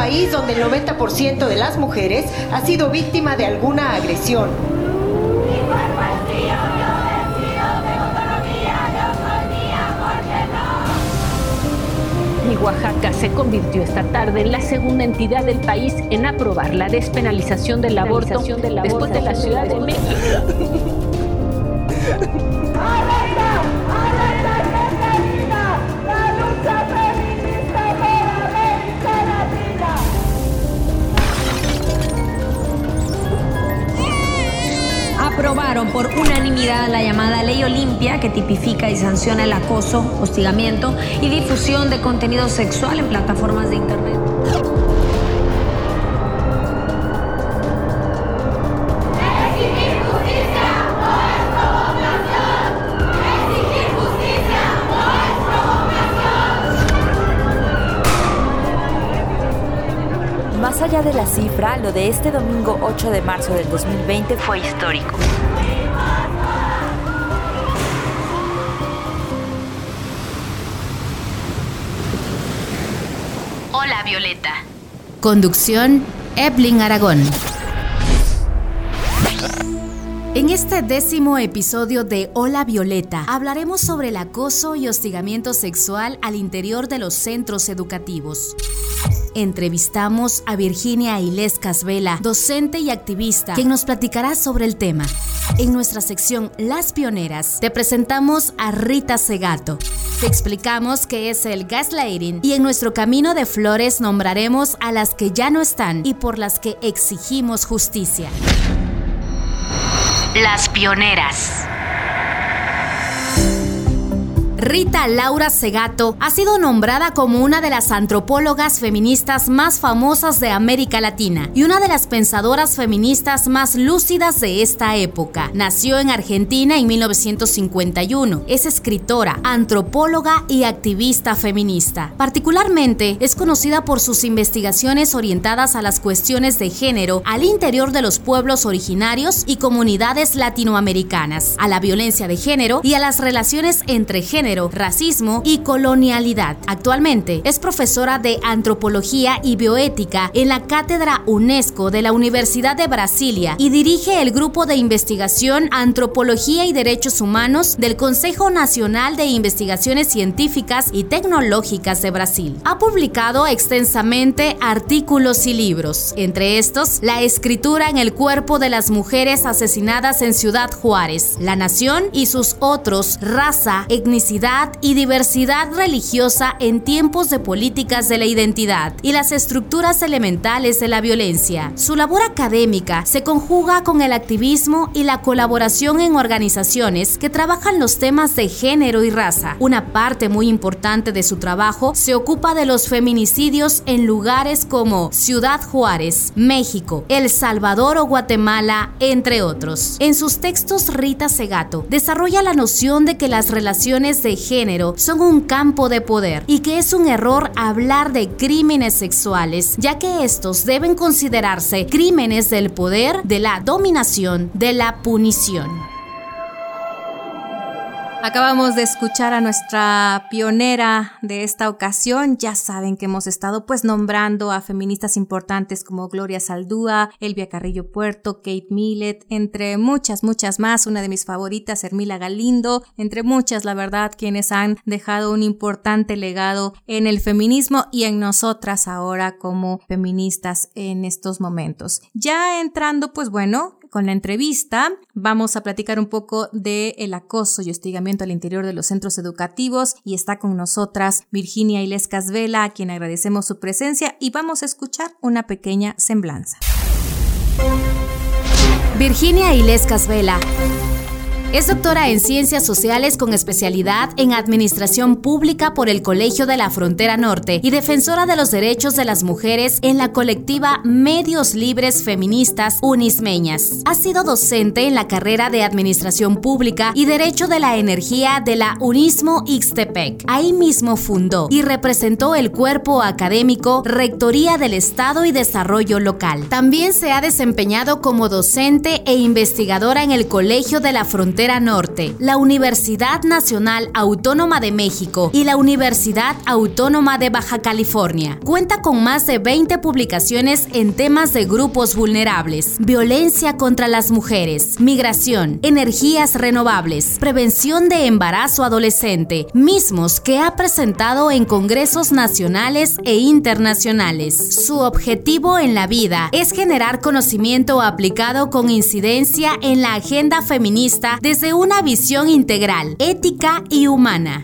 país donde el 90% de las mujeres ha sido víctima de alguna agresión. Y Oaxaca se convirtió esta tarde en la segunda entidad del país en aprobar la despenalización del aborto, después de la Ciudad de México. aprobaron por unanimidad la llamada Ley Olimpia que tipifica y sanciona el acoso, hostigamiento y difusión de contenido sexual en plataformas de Internet. De la cifra, lo de este domingo 8 de marzo del 2020 fue histórico. Hola Violeta. Conducción, Evelyn Aragón. En este décimo episodio de Hola Violeta hablaremos sobre el acoso y hostigamiento sexual al interior de los centros educativos. Entrevistamos a Virginia Ailés Casvela, docente y activista, quien nos platicará sobre el tema. En nuestra sección Las Pioneras, te presentamos a Rita Segato. Te explicamos qué es el gaslighting y en nuestro camino de flores nombraremos a las que ya no están y por las que exigimos justicia. Las Pioneras. Rita Laura Segato ha sido nombrada como una de las antropólogas feministas más famosas de América Latina y una de las pensadoras feministas más lúcidas de esta época. Nació en Argentina en 1951. Es escritora, antropóloga y activista feminista. Particularmente es conocida por sus investigaciones orientadas a las cuestiones de género al interior de los pueblos originarios y comunidades latinoamericanas, a la violencia de género y a las relaciones entre género racismo y colonialidad. Actualmente es profesora de antropología y bioética en la Cátedra UNESCO de la Universidad de Brasilia y dirige el grupo de investigación Antropología y Derechos Humanos del Consejo Nacional de Investigaciones Científicas y Tecnológicas de Brasil. Ha publicado extensamente artículos y libros, entre estos La escritura en el cuerpo de las mujeres asesinadas en Ciudad Juárez, La Nación y sus otros, raza, etnicidad, y diversidad religiosa en tiempos de políticas de la identidad y las estructuras elementales de la violencia. Su labor académica se conjuga con el activismo y la colaboración en organizaciones que trabajan los temas de género y raza. Una parte muy importante de su trabajo se ocupa de los feminicidios en lugares como Ciudad Juárez, México, El Salvador o Guatemala, entre otros. En sus textos, Rita Segato desarrolla la noción de que las relaciones de género son un campo de poder y que es un error hablar de crímenes sexuales, ya que estos deben considerarse crímenes del poder, de la dominación, de la punición. Acabamos de escuchar a nuestra pionera de esta ocasión. Ya saben que hemos estado pues nombrando a feministas importantes como Gloria Saldúa, Elvia Carrillo Puerto, Kate Millet, entre muchas, muchas más. Una de mis favoritas, Hermila Galindo, entre muchas, la verdad, quienes han dejado un importante legado en el feminismo y en nosotras ahora como feministas en estos momentos. Ya entrando pues bueno, con la entrevista vamos a platicar un poco de el acoso y hostigamiento al interior de los centros educativos y está con nosotras Virginia Ilescas Vela, a quien agradecemos su presencia y vamos a escuchar una pequeña semblanza. Virginia Ilescas Vela es doctora en Ciencias Sociales con especialidad en Administración Pública por el Colegio de la Frontera Norte y defensora de los derechos de las mujeres en la colectiva Medios Libres Feministas Unismeñas. Ha sido docente en la carrera de Administración Pública y Derecho de la Energía de la Unismo Ixtepec. Ahí mismo fundó y representó el cuerpo académico Rectoría del Estado y Desarrollo Local. También se ha desempeñado como docente e investigadora en el Colegio de la Frontera Norte, la Universidad Nacional Autónoma de México y la Universidad Autónoma de Baja California. Cuenta con más de 20 publicaciones en temas de grupos vulnerables, violencia contra las mujeres, migración, energías renovables, prevención de embarazo adolescente, mismos que ha presentado en congresos nacionales e internacionales. Su objetivo en la vida es generar conocimiento aplicado con incidencia en la agenda feminista desde una visión integral, ética y humana.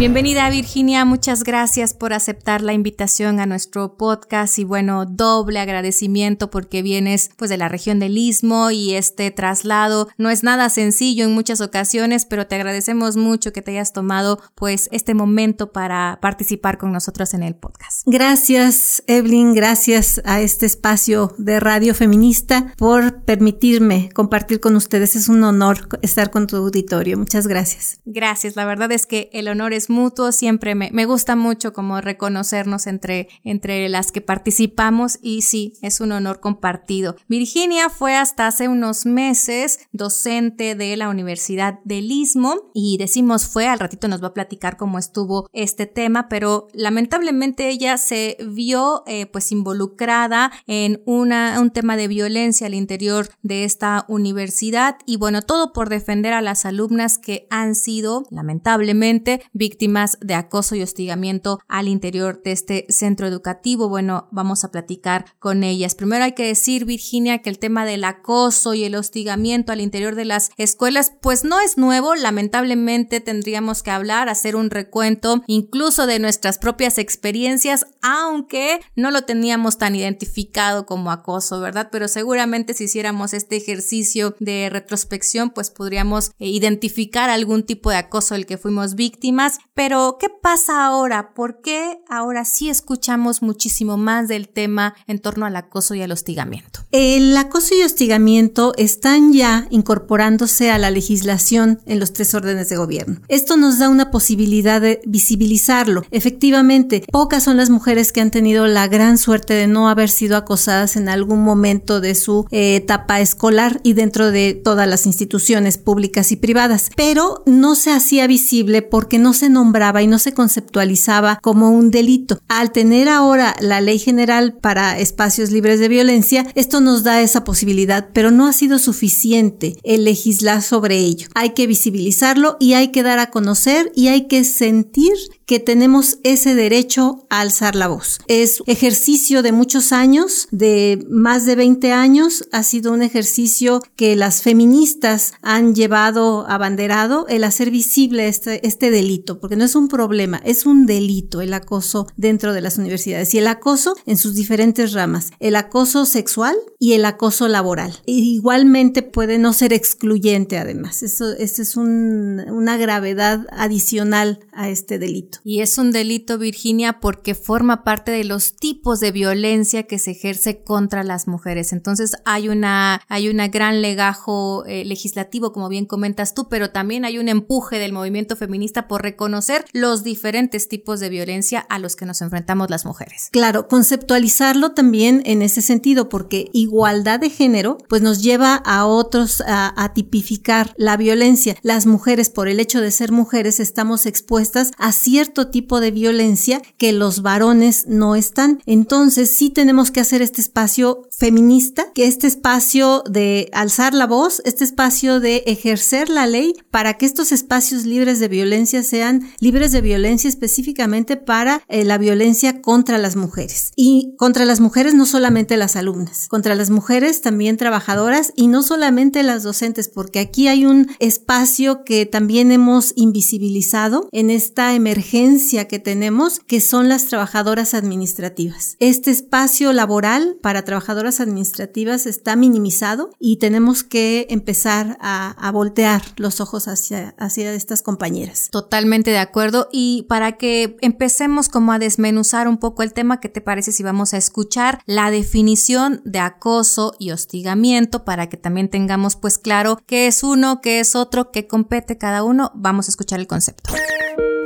Bienvenida Virginia, muchas gracias por aceptar la invitación a nuestro podcast y bueno, doble agradecimiento porque vienes pues de la región del Istmo y este traslado no es nada sencillo en muchas ocasiones, pero te agradecemos mucho que te hayas tomado pues este momento para participar con nosotros en el podcast. Gracias Evelyn, gracias a este espacio de Radio Feminista por permitirme compartir con ustedes. Es un honor estar con tu auditorio. Muchas gracias. Gracias, la verdad es que el honor es mutuo, siempre me, me, gusta mucho como reconocernos entre, entre las que participamos y sí, es un honor compartido. Virginia fue hasta hace unos meses docente de la Universidad del Istmo y decimos fue, al ratito nos va a platicar cómo estuvo este tema, pero lamentablemente ella se vio eh, pues involucrada en una, un tema de violencia al interior de esta universidad y bueno, todo por defender a las alumnas que han sido lamentablemente víctimas de acoso y hostigamiento al interior de este centro educativo. Bueno, vamos a platicar con ellas. Primero hay que decir, Virginia, que el tema del acoso y el hostigamiento al interior de las escuelas, pues no es nuevo. Lamentablemente tendríamos que hablar, hacer un recuento incluso de nuestras propias experiencias, aunque no lo teníamos tan identificado como acoso, ¿verdad? Pero seguramente si hiciéramos este ejercicio de retrospección, pues podríamos eh, identificar algún tipo de acoso del que fuimos víctimas. Pero, ¿qué pasa ahora? ¿Por qué ahora sí escuchamos muchísimo más del tema en torno al acoso y al hostigamiento? El acoso y hostigamiento están ya incorporándose a la legislación en los tres órdenes de gobierno. Esto nos da una posibilidad de visibilizarlo. Efectivamente, pocas son las mujeres que han tenido la gran suerte de no haber sido acosadas en algún momento de su eh, etapa escolar y dentro de todas las instituciones públicas y privadas. Pero no se hacía visible porque no se nombraba y no se conceptualizaba como un delito. Al tener ahora la ley general para espacios libres de violencia, esto nos da esa posibilidad, pero no ha sido suficiente el legislar sobre ello. Hay que visibilizarlo y hay que dar a conocer y hay que sentir que tenemos ese derecho a alzar la voz. Es ejercicio de muchos años, de más de 20 años, ha sido un ejercicio que las feministas han llevado abanderado el hacer visible este, este delito, porque no es un problema, es un delito el acoso dentro de las universidades y el acoso en sus diferentes ramas, el acoso sexual y el acoso laboral. igualmente puede no ser excluyente además, eso, eso es un, una gravedad adicional a este delito. Y es un delito, Virginia, porque forma parte de los tipos de violencia que se ejerce contra las mujeres. Entonces hay una, hay una gran legajo eh, legislativo, como bien comentas tú, pero también hay un empuje del movimiento feminista por reconocer los diferentes tipos de violencia a los que nos enfrentamos las mujeres. Claro, conceptualizarlo también en ese sentido, porque igualdad de género, pues nos lleva a otros a, a tipificar la violencia. Las mujeres, por el hecho de ser mujeres, estamos expuestas a ciertos tipo de violencia que los varones no están. Entonces sí tenemos que hacer este espacio feminista, que este espacio de alzar la voz, este espacio de ejercer la ley para que estos espacios libres de violencia sean libres de violencia específicamente para eh, la violencia contra las mujeres. Y contra las mujeres no solamente las alumnas, contra las mujeres también trabajadoras y no solamente las docentes, porque aquí hay un espacio que también hemos invisibilizado en esta emergencia que tenemos, que son las trabajadoras administrativas. Este espacio laboral para trabajadoras administrativas está minimizado y tenemos que empezar a, a voltear los ojos hacia, hacia estas compañeras. Totalmente de acuerdo. Y para que empecemos como a desmenuzar un poco el tema, ¿qué te parece si vamos a escuchar la definición de acoso y hostigamiento para que también tengamos pues claro qué es uno, qué es otro, qué compete cada uno? Vamos a escuchar el concepto.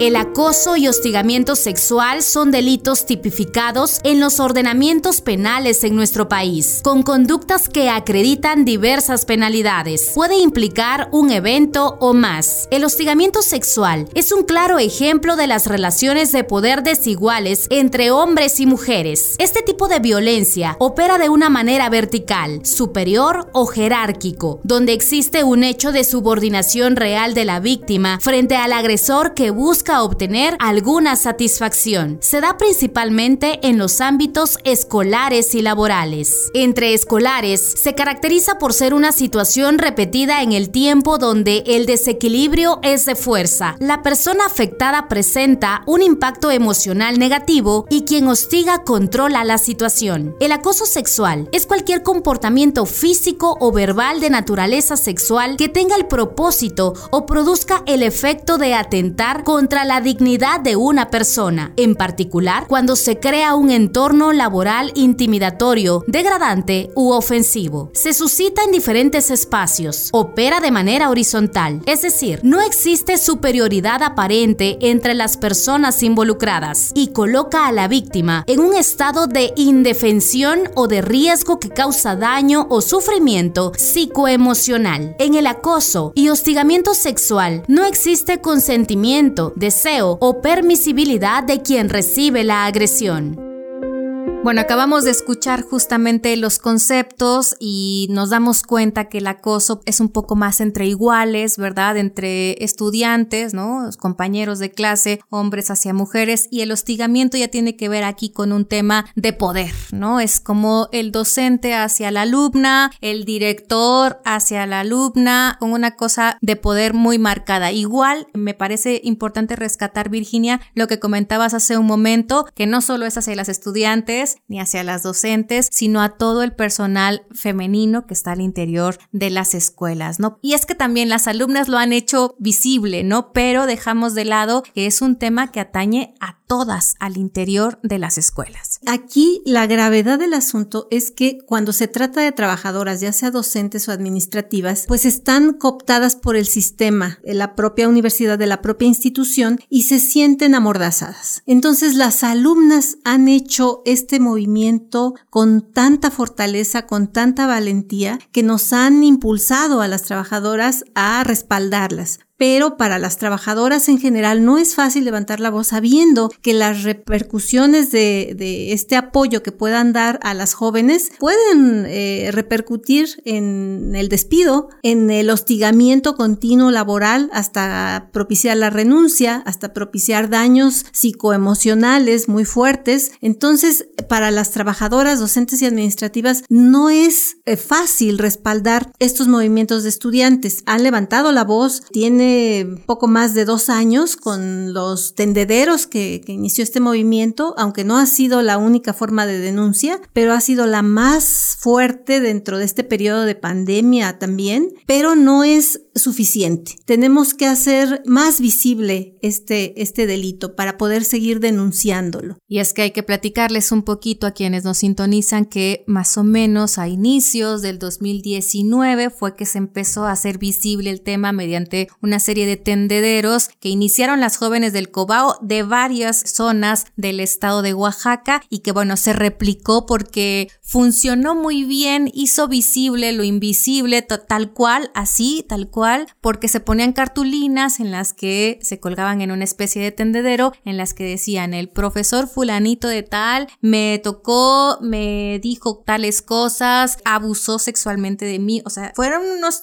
El acoso y hostigamiento sexual son delitos tipificados en los ordenamientos penales en nuestro país, con conductas que acreditan diversas penalidades. Puede implicar un evento o más. El hostigamiento sexual es un claro ejemplo de las relaciones de poder desiguales entre hombres y mujeres. Este tipo de violencia opera de una manera vertical, superior o jerárquico, donde existe un hecho de subordinación real de la víctima frente al agresor que busca obtener alguna satisfacción. Se da principalmente en los ámbitos escolares y laborales. Entre escolares, se caracteriza por ser una situación repetida en el tiempo donde el desequilibrio es de fuerza. La persona afectada presenta un impacto emocional negativo y quien hostiga controla la situación. El acoso sexual es cualquier comportamiento físico o verbal de naturaleza sexual que tenga el propósito o produzca el efecto de atentar contra la dignidad de una persona, en particular cuando se crea un entorno laboral intimidatorio, degradante u ofensivo. Se suscita en diferentes espacios, opera de manera horizontal, es decir, no existe superioridad aparente entre las personas involucradas y coloca a la víctima en un estado de indefensión o de riesgo que causa daño o sufrimiento psicoemocional. En el acoso y hostigamiento sexual no existe consentimiento, deseo o permisibilidad de quien recibe la agresión. Bueno, acabamos de escuchar justamente los conceptos y nos damos cuenta que el acoso es un poco más entre iguales, ¿verdad? Entre estudiantes, ¿no? compañeros de clase, hombres hacia mujeres y el hostigamiento ya tiene que ver aquí con un tema de poder, ¿no? Es como el docente hacia la alumna, el director hacia la alumna, con una cosa de poder muy marcada. Igual me parece importante rescatar, Virginia, lo que comentabas hace un momento, que no solo es hacia las estudiantes, ni hacia las docentes, sino a todo el personal femenino que está al interior de las escuelas, ¿no? Y es que también las alumnas lo han hecho visible, ¿no? Pero dejamos de lado que es un tema que atañe a todas al interior de las escuelas. Aquí la gravedad del asunto es que cuando se trata de trabajadoras, ya sea docentes o administrativas, pues están cooptadas por el sistema, de la propia universidad, de la propia institución y se sienten amordazadas. Entonces las alumnas han hecho este movimiento con tanta fortaleza, con tanta valentía, que nos han impulsado a las trabajadoras a respaldarlas pero para las trabajadoras en general no es fácil levantar la voz sabiendo que las repercusiones de, este apoyo que puedan dar a las jóvenes pueden eh, repercutir en el despido, en el hostigamiento continuo laboral hasta propiciar la renuncia, hasta propiciar daños psicoemocionales muy fuertes. Entonces, para las trabajadoras, docentes y administrativas no es eh, fácil respaldar estos movimientos de estudiantes. Han levantado la voz, poco más de dos años con los tendederos que, que inició este movimiento, aunque no ha sido la única forma de denuncia, pero ha sido la más fuerte dentro de este periodo de pandemia también, pero no es suficiente. Tenemos que hacer más visible este, este delito para poder seguir denunciándolo. Y es que hay que platicarles un poquito a quienes nos sintonizan que más o menos a inicios del 2019 fue que se empezó a hacer visible el tema mediante una serie de tendederos que iniciaron las jóvenes del Cobao de varias zonas del estado de Oaxaca y que bueno, se replicó porque funcionó muy bien, hizo visible lo invisible, tal cual, así, tal cual, porque se ponían cartulinas en las que se colgaban en una especie de tendedero, en las que decían, el profesor fulanito de tal me tocó, me dijo tales cosas, abusó sexualmente de mí, o sea, fueron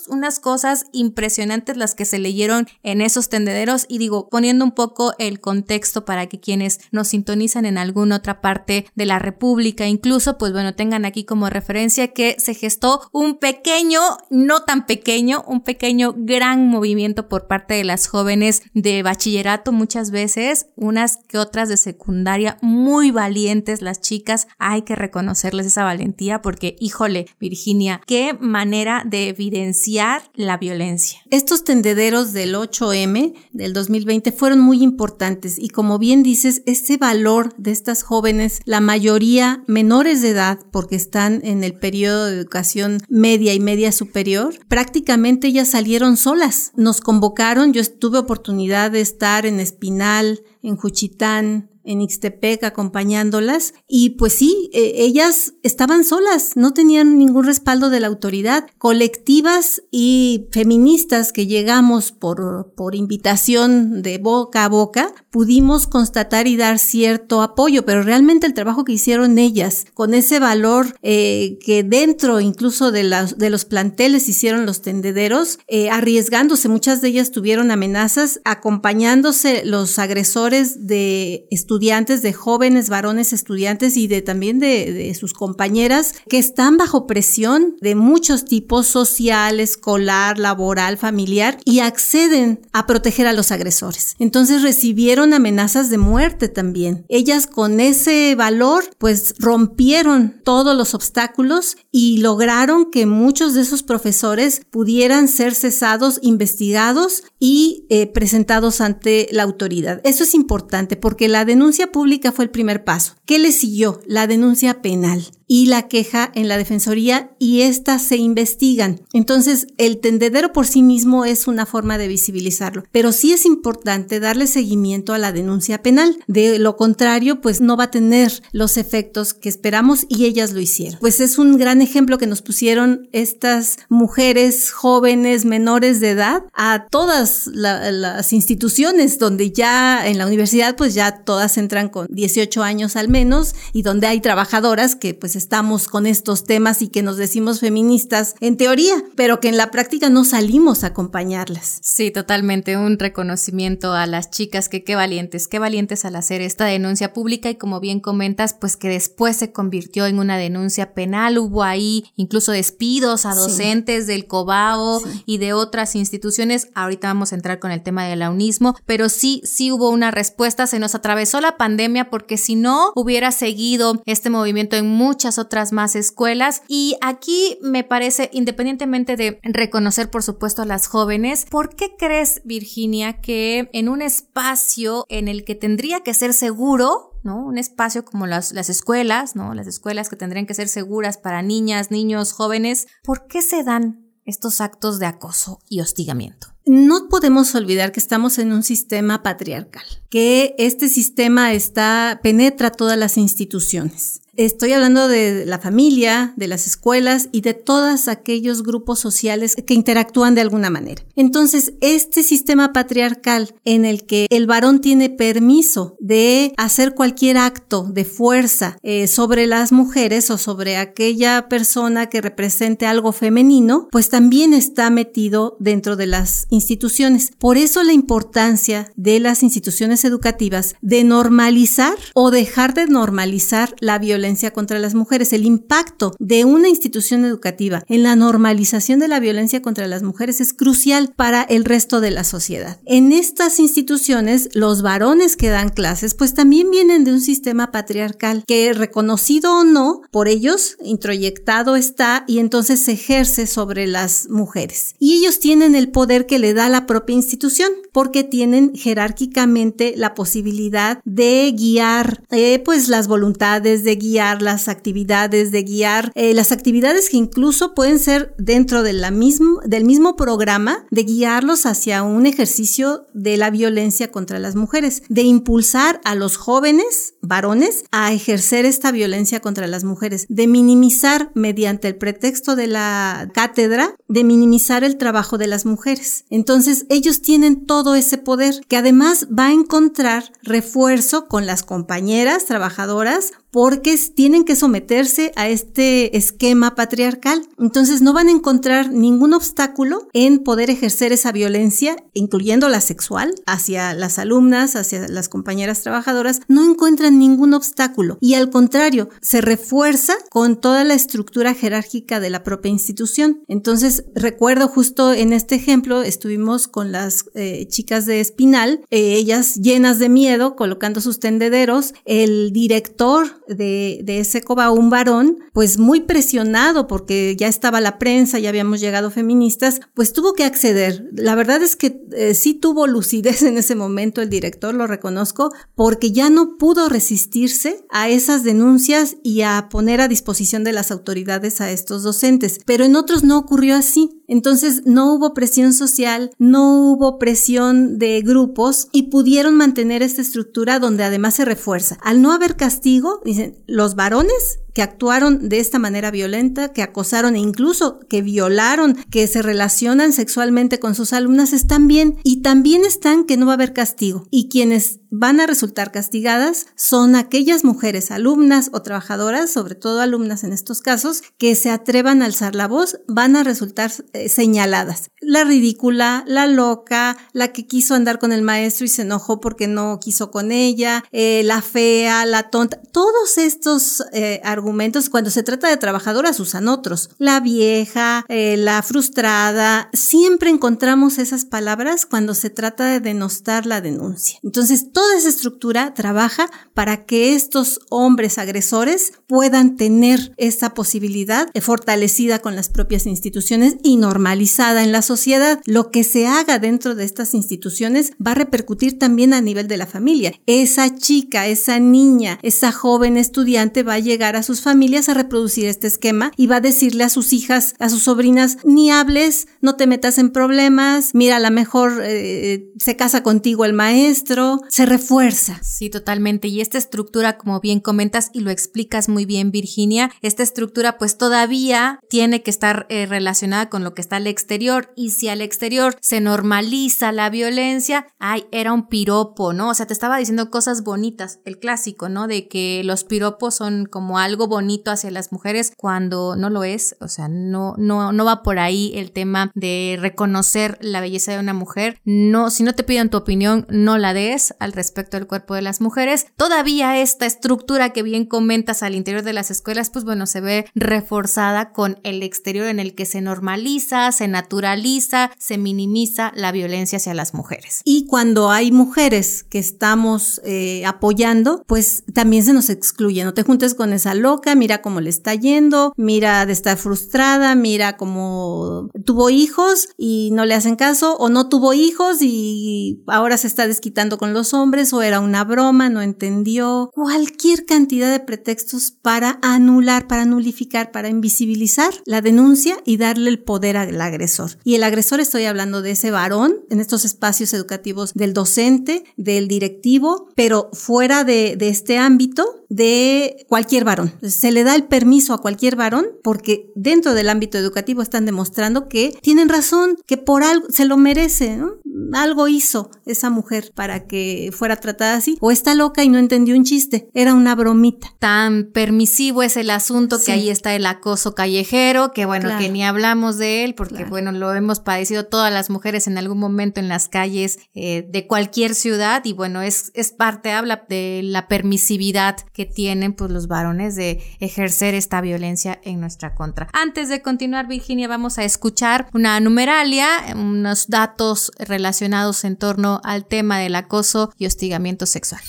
unas cosas impresionantes las que se leyeron en esos tendederos. Y digo, poniendo un poco el contexto para que quienes nos sintonizan en alguna otra parte de la República, incluso, pues bueno, tengan aquí como referencia que se gestó un pequeño, no tan pequeño, un pequeño gran movimiento por parte de las jóvenes de bachillerato muchas veces, unas que otras de secundaria, muy valientes las chicas, hay que reconocerles esa valentía porque, híjole, Virginia, qué manera de evidenciar la violencia. Estos tendederos del 8M del 2020 fueron muy importantes y como bien dices, ese valor de estas jóvenes, la mayoría menores de edad, porque están en el periodo de educación media y media superior, prácticamente ellas salieron solas. Nos convocaron, yo tuve oportunidad de estar en Espinal, en Juchitán, en Ixtepec acompañándolas y pues sí, eh, ellas estaban solas, no tenían ningún respaldo de la autoridad. Colectivas y feministas que llegamos por, por invitación de boca a boca, pudimos constatar y dar cierto apoyo, pero realmente el trabajo que hicieron ellas, con ese valor eh, que dentro incluso de, de los planteles hicieron los tendederos, eh, arriesgándose, muchas de ellas tuvieron amenazas, acompañándose los agresores de estudiantes, de jóvenes varones estudiantes y de también de, de sus compañeras que están bajo presión de muchos tipos social, escolar, laboral, familiar y acceden a proteger a los agresores. Entonces recibieron amenazas de muerte también. Ellas con ese valor pues rompieron todos los obstáculos y lograron que muchos de esos profesores pudieran ser cesados, investigados y eh, presentados ante la autoridad. Eso es importante porque la denuncia denuncia pública fue el primer paso. ¿Qué le siguió? La denuncia penal y la queja en la Defensoría y éstas se investigan. Entonces, el tendedero por sí mismo es una forma de visibilizarlo, pero sí es importante darle seguimiento a la denuncia penal. De lo contrario, pues no va a tener los efectos que esperamos y ellas lo hicieron. Pues es un gran ejemplo que nos pusieron estas mujeres jóvenes, menores de edad, a todas las instituciones donde ya en la universidad, pues ya todas entran con 18 años al menos y donde hay trabajadoras que pues estamos con estos temas y que nos decimos feministas en teoría, pero que en la práctica no salimos a acompañarlas. Sí, totalmente. Un reconocimiento a las chicas que qué valientes, qué valientes al hacer esta denuncia pública y como bien comentas, pues que después se convirtió en una denuncia penal. Hubo ahí incluso despidos a docentes del COBAO y de otras instituciones. Ahorita vamos a entrar con el tema del aunismo, pero sí, sí hubo una respuesta. Se nos atravesó la pandemia porque si no hubiera seguido este movimiento en muchas otras más escuelas. Y aquí me parece, independientemente de reconocer, por supuesto, a las jóvenes, ¿por qué crees, Virginia, que en un espacio en el que tendría que ser seguro, ¿no? Un espacio como las, las escuelas, ¿no? Las escuelas que tendrían que ser seguras para niñas, niños, jóvenes, ¿por qué se dan estos actos de acoso y hostigamiento? No podemos olvidar que estamos en un sistema patriarcal, que este sistema está penetra todas las instituciones. Estoy hablando de la familia, de las escuelas y de todos aquellos grupos sociales que interactúan de alguna manera. Entonces, este sistema patriarcal en el que el varón tiene permiso de hacer cualquier acto de fuerza eh, sobre las mujeres o sobre aquella persona que represente algo femenino, pues también está metido dentro de las instituciones. Por eso la importancia de las instituciones educativas de normalizar o dejar de normalizar la violencia violencia contra las mujeres. El impacto de una institución educativa en la normalización de la violencia contra las mujeres es crucial para el resto de la sociedad. En estas instituciones, los varones que dan clases, pues también vienen de un sistema patriarcal que reconocido o no por ellos, introyectado está y entonces se ejerce sobre las mujeres. Y ellos tienen el poder que le da la propia institución porque tienen jerárquicamente la posibilidad de guiar eh, pues las voluntades, de guiar las actividades, de guiar eh, las actividades que incluso pueden ser dentro de la mismo, del mismo programa, de guiarlos hacia un ejercicio de la violencia contra las mujeres, de impulsar a los jóvenes varones a ejercer esta violencia contra las mujeres, de minimizar mediante el pretexto de la cátedra, de minimizar el trabajo de las mujeres. Entonces ellos tienen todo ese poder, que además va a encontrar refuerzo con las compañeras trabajadoras porque tienen que someterse a este esquema patriarcal. Entonces no van a encontrar ningún obstáculo en poder ejercer esa violencia, incluyendo la sexual, hacia las alumnas, hacia las compañeras trabajadoras. No encuentran ningún obstáculo y al contrario, se refuerza con toda la estructura jerárquica de la propia institución. Entonces recuerdo justo en este ejemplo, estuvimos con las eh, chicas de Espinal, eh, ellas llenas de miedo, colocando sus tendederos, el director de, de ese coba, un varón, pues muy presionado porque ya estaba la prensa, ya habíamos llegado feministas, pues tuvo que acceder. La verdad es que eh, sí tuvo lucidez en ese momento el director, lo reconozco, porque ya no pudo resistirse a esas denuncias y a poner a disposición de las autoridades a estos docentes. Pero en otros no ocurrió así. Entonces no hubo presión social, no hubo presión de grupos y pudieron mantener esta estructura donde además se refuerza. Al no haber castigo, dicen, los varones que actuaron de esta manera violenta, que acosaron e incluso que violaron, que se relacionan sexualmente con sus alumnas, están bien. Y también están que no va a haber castigo. Y quienes van a resultar castigadas son aquellas mujeres alumnas o trabajadoras, sobre todo alumnas en estos casos, que se atrevan a alzar la voz, van a resultar eh, señaladas. La ridícula, la loca, la que quiso andar con el maestro y se enojó porque no quiso con ella, eh, la fea, la tonta, todos estos eh, argumentos cuando se trata de trabajadoras usan otros. La vieja, la frustrada, siempre encontramos esas palabras cuando se trata de denostar la denuncia. Entonces, toda esa estructura trabaja para que estos hombres agresores puedan tener esa posibilidad fortalecida con las propias instituciones y normalizada en la sociedad. Lo que se haga dentro de estas instituciones va a repercutir también a nivel de la familia. Esa chica, esa niña, esa joven estudiante va a llegar a sus familias a reproducir este esquema y va a decirle a sus hijas, a sus sobrinas, ni hables, no te metas en problemas, mira, a lo mejor eh, se casa contigo el maestro, se refuerza. Sí, totalmente. Y esta estructura, como bien comentas y lo explicas muy bien, Virginia, esta estructura pues todavía tiene que estar eh, relacionada con lo que está al exterior. Y si al exterior se normaliza la violencia, ay, era un piropo, ¿no? O sea, te estaba diciendo cosas bonitas, el clásico, ¿no? De que los piropos son como algo bonito hacia las mujeres cuando no lo es. O sea, no, no, no va por ahí el tema de reconocer la belleza de una mujer. No, si no te piden tu opinión, no la des al respecto del cuerpo de las mujeres. Todavía esta estructura que bien comentas al interior de las escuelas, pues bueno, se ve reforzada con el exterior en el que se normaliza, se naturaliza, se minimiza la violencia hacia las mujeres. Y cuando hay mujeres que estamos eh, apoyando, pues también se nos excluye. No te juntes con esa loca, mira cómo le está yendo, mira de estar frustrada, mira cómo tuvo hijos y no le hacen caso, o no tuvo hijos y ahora se está desquitando con los hombres o era una broma, no entendió, cualquier cantidad de pretextos para anular, para nulificar, para invisibilizar la denuncia y darle el poder al agresor. Y el agresor estoy hablando de ese varón en estos espacios educativos del docente, del directivo, pero fuera de, este ámbito de cualquier varón. Se le da el permiso a cualquier varón porque dentro del ámbito educativo están demostrando que tienen razón, que por algo se lo merece, ¿no? algo hizo esa mujer para que fuera tratada así, o está loca y no entendió un chiste, era una bromita. Tan permisivo es el asunto que ahí está el acoso callejero, que bueno, que ni hablamos de él, porque bueno, lo hemos padecido todas las mujeres en algún momento en las calles eh, de cualquier ciudad, y bueno, es, es parte, habla de la permisividad que tienen pues los varones de ejercer esta violencia en nuestra contra. Antes de continuar, Virginia, vamos a escuchar una numeralia, unos datos relacionados en torno al tema del acoso y hostigamiento sexual.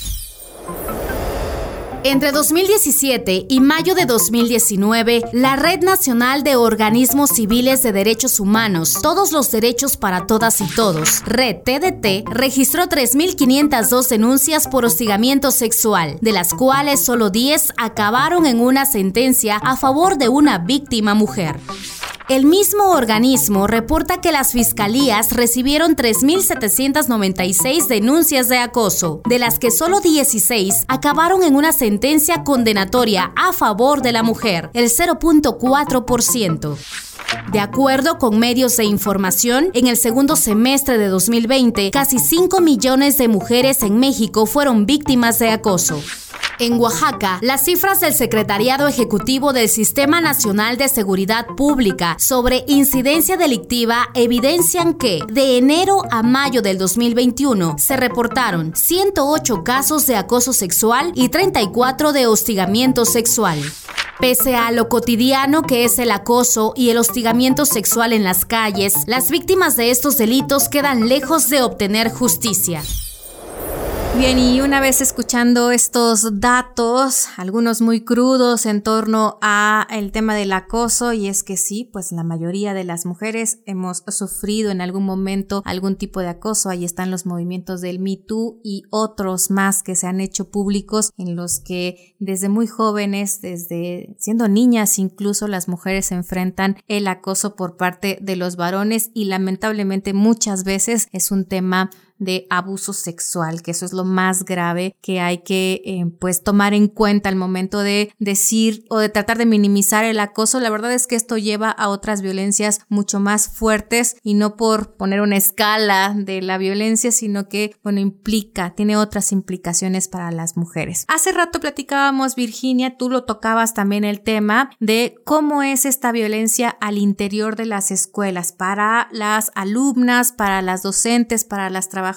Entre 2017 y mayo de 2019, la Red Nacional de Organismos Civiles de Derechos Humanos, Todos los Derechos para Todas y Todos, Red TDT, registró 3.502 denuncias por hostigamiento sexual, de las cuales solo 10 acabaron en una sentencia a favor de una víctima mujer. El mismo organismo reporta que las fiscalías recibieron 3.796 denuncias de acoso, de las que solo 16 acabaron en una sentencia condenatoria a favor de la mujer, el 0.4%. De acuerdo con medios de información, en el segundo semestre de 2020, casi 5 millones de mujeres en México fueron víctimas de acoso. En Oaxaca, las cifras del Secretariado Ejecutivo del Sistema Nacional de Seguridad Pública sobre incidencia delictiva evidencian que de enero a mayo del 2021 se reportaron 108 casos de acoso sexual y 34 de hostigamiento sexual. Pese a lo cotidiano que es el acoso y el hostigamiento sexual en las calles, las víctimas de estos delitos quedan lejos de obtener justicia. Bien, y una vez escuchando estos datos, algunos muy crudos en torno a el tema del acoso, y es que sí, pues la mayoría de las mujeres hemos sufrido en algún momento algún tipo de acoso. Ahí están los movimientos del Me Too y otros más que se han hecho públicos en los que desde muy jóvenes, desde siendo niñas incluso, las mujeres enfrentan el acoso por parte de los varones y lamentablemente muchas veces es un tema de abuso sexual, que eso es lo más grave que hay que eh, pues tomar en cuenta al momento de decir o de tratar de minimizar el acoso. La verdad es que esto lleva a otras violencias mucho más fuertes y no por poner una escala de la violencia, sino que, bueno, implica, tiene otras implicaciones para las mujeres. Hace rato platicábamos, Virginia, tú lo tocabas también el tema de cómo es esta violencia al interior de las escuelas para las alumnas, para las docentes, para las trabajadoras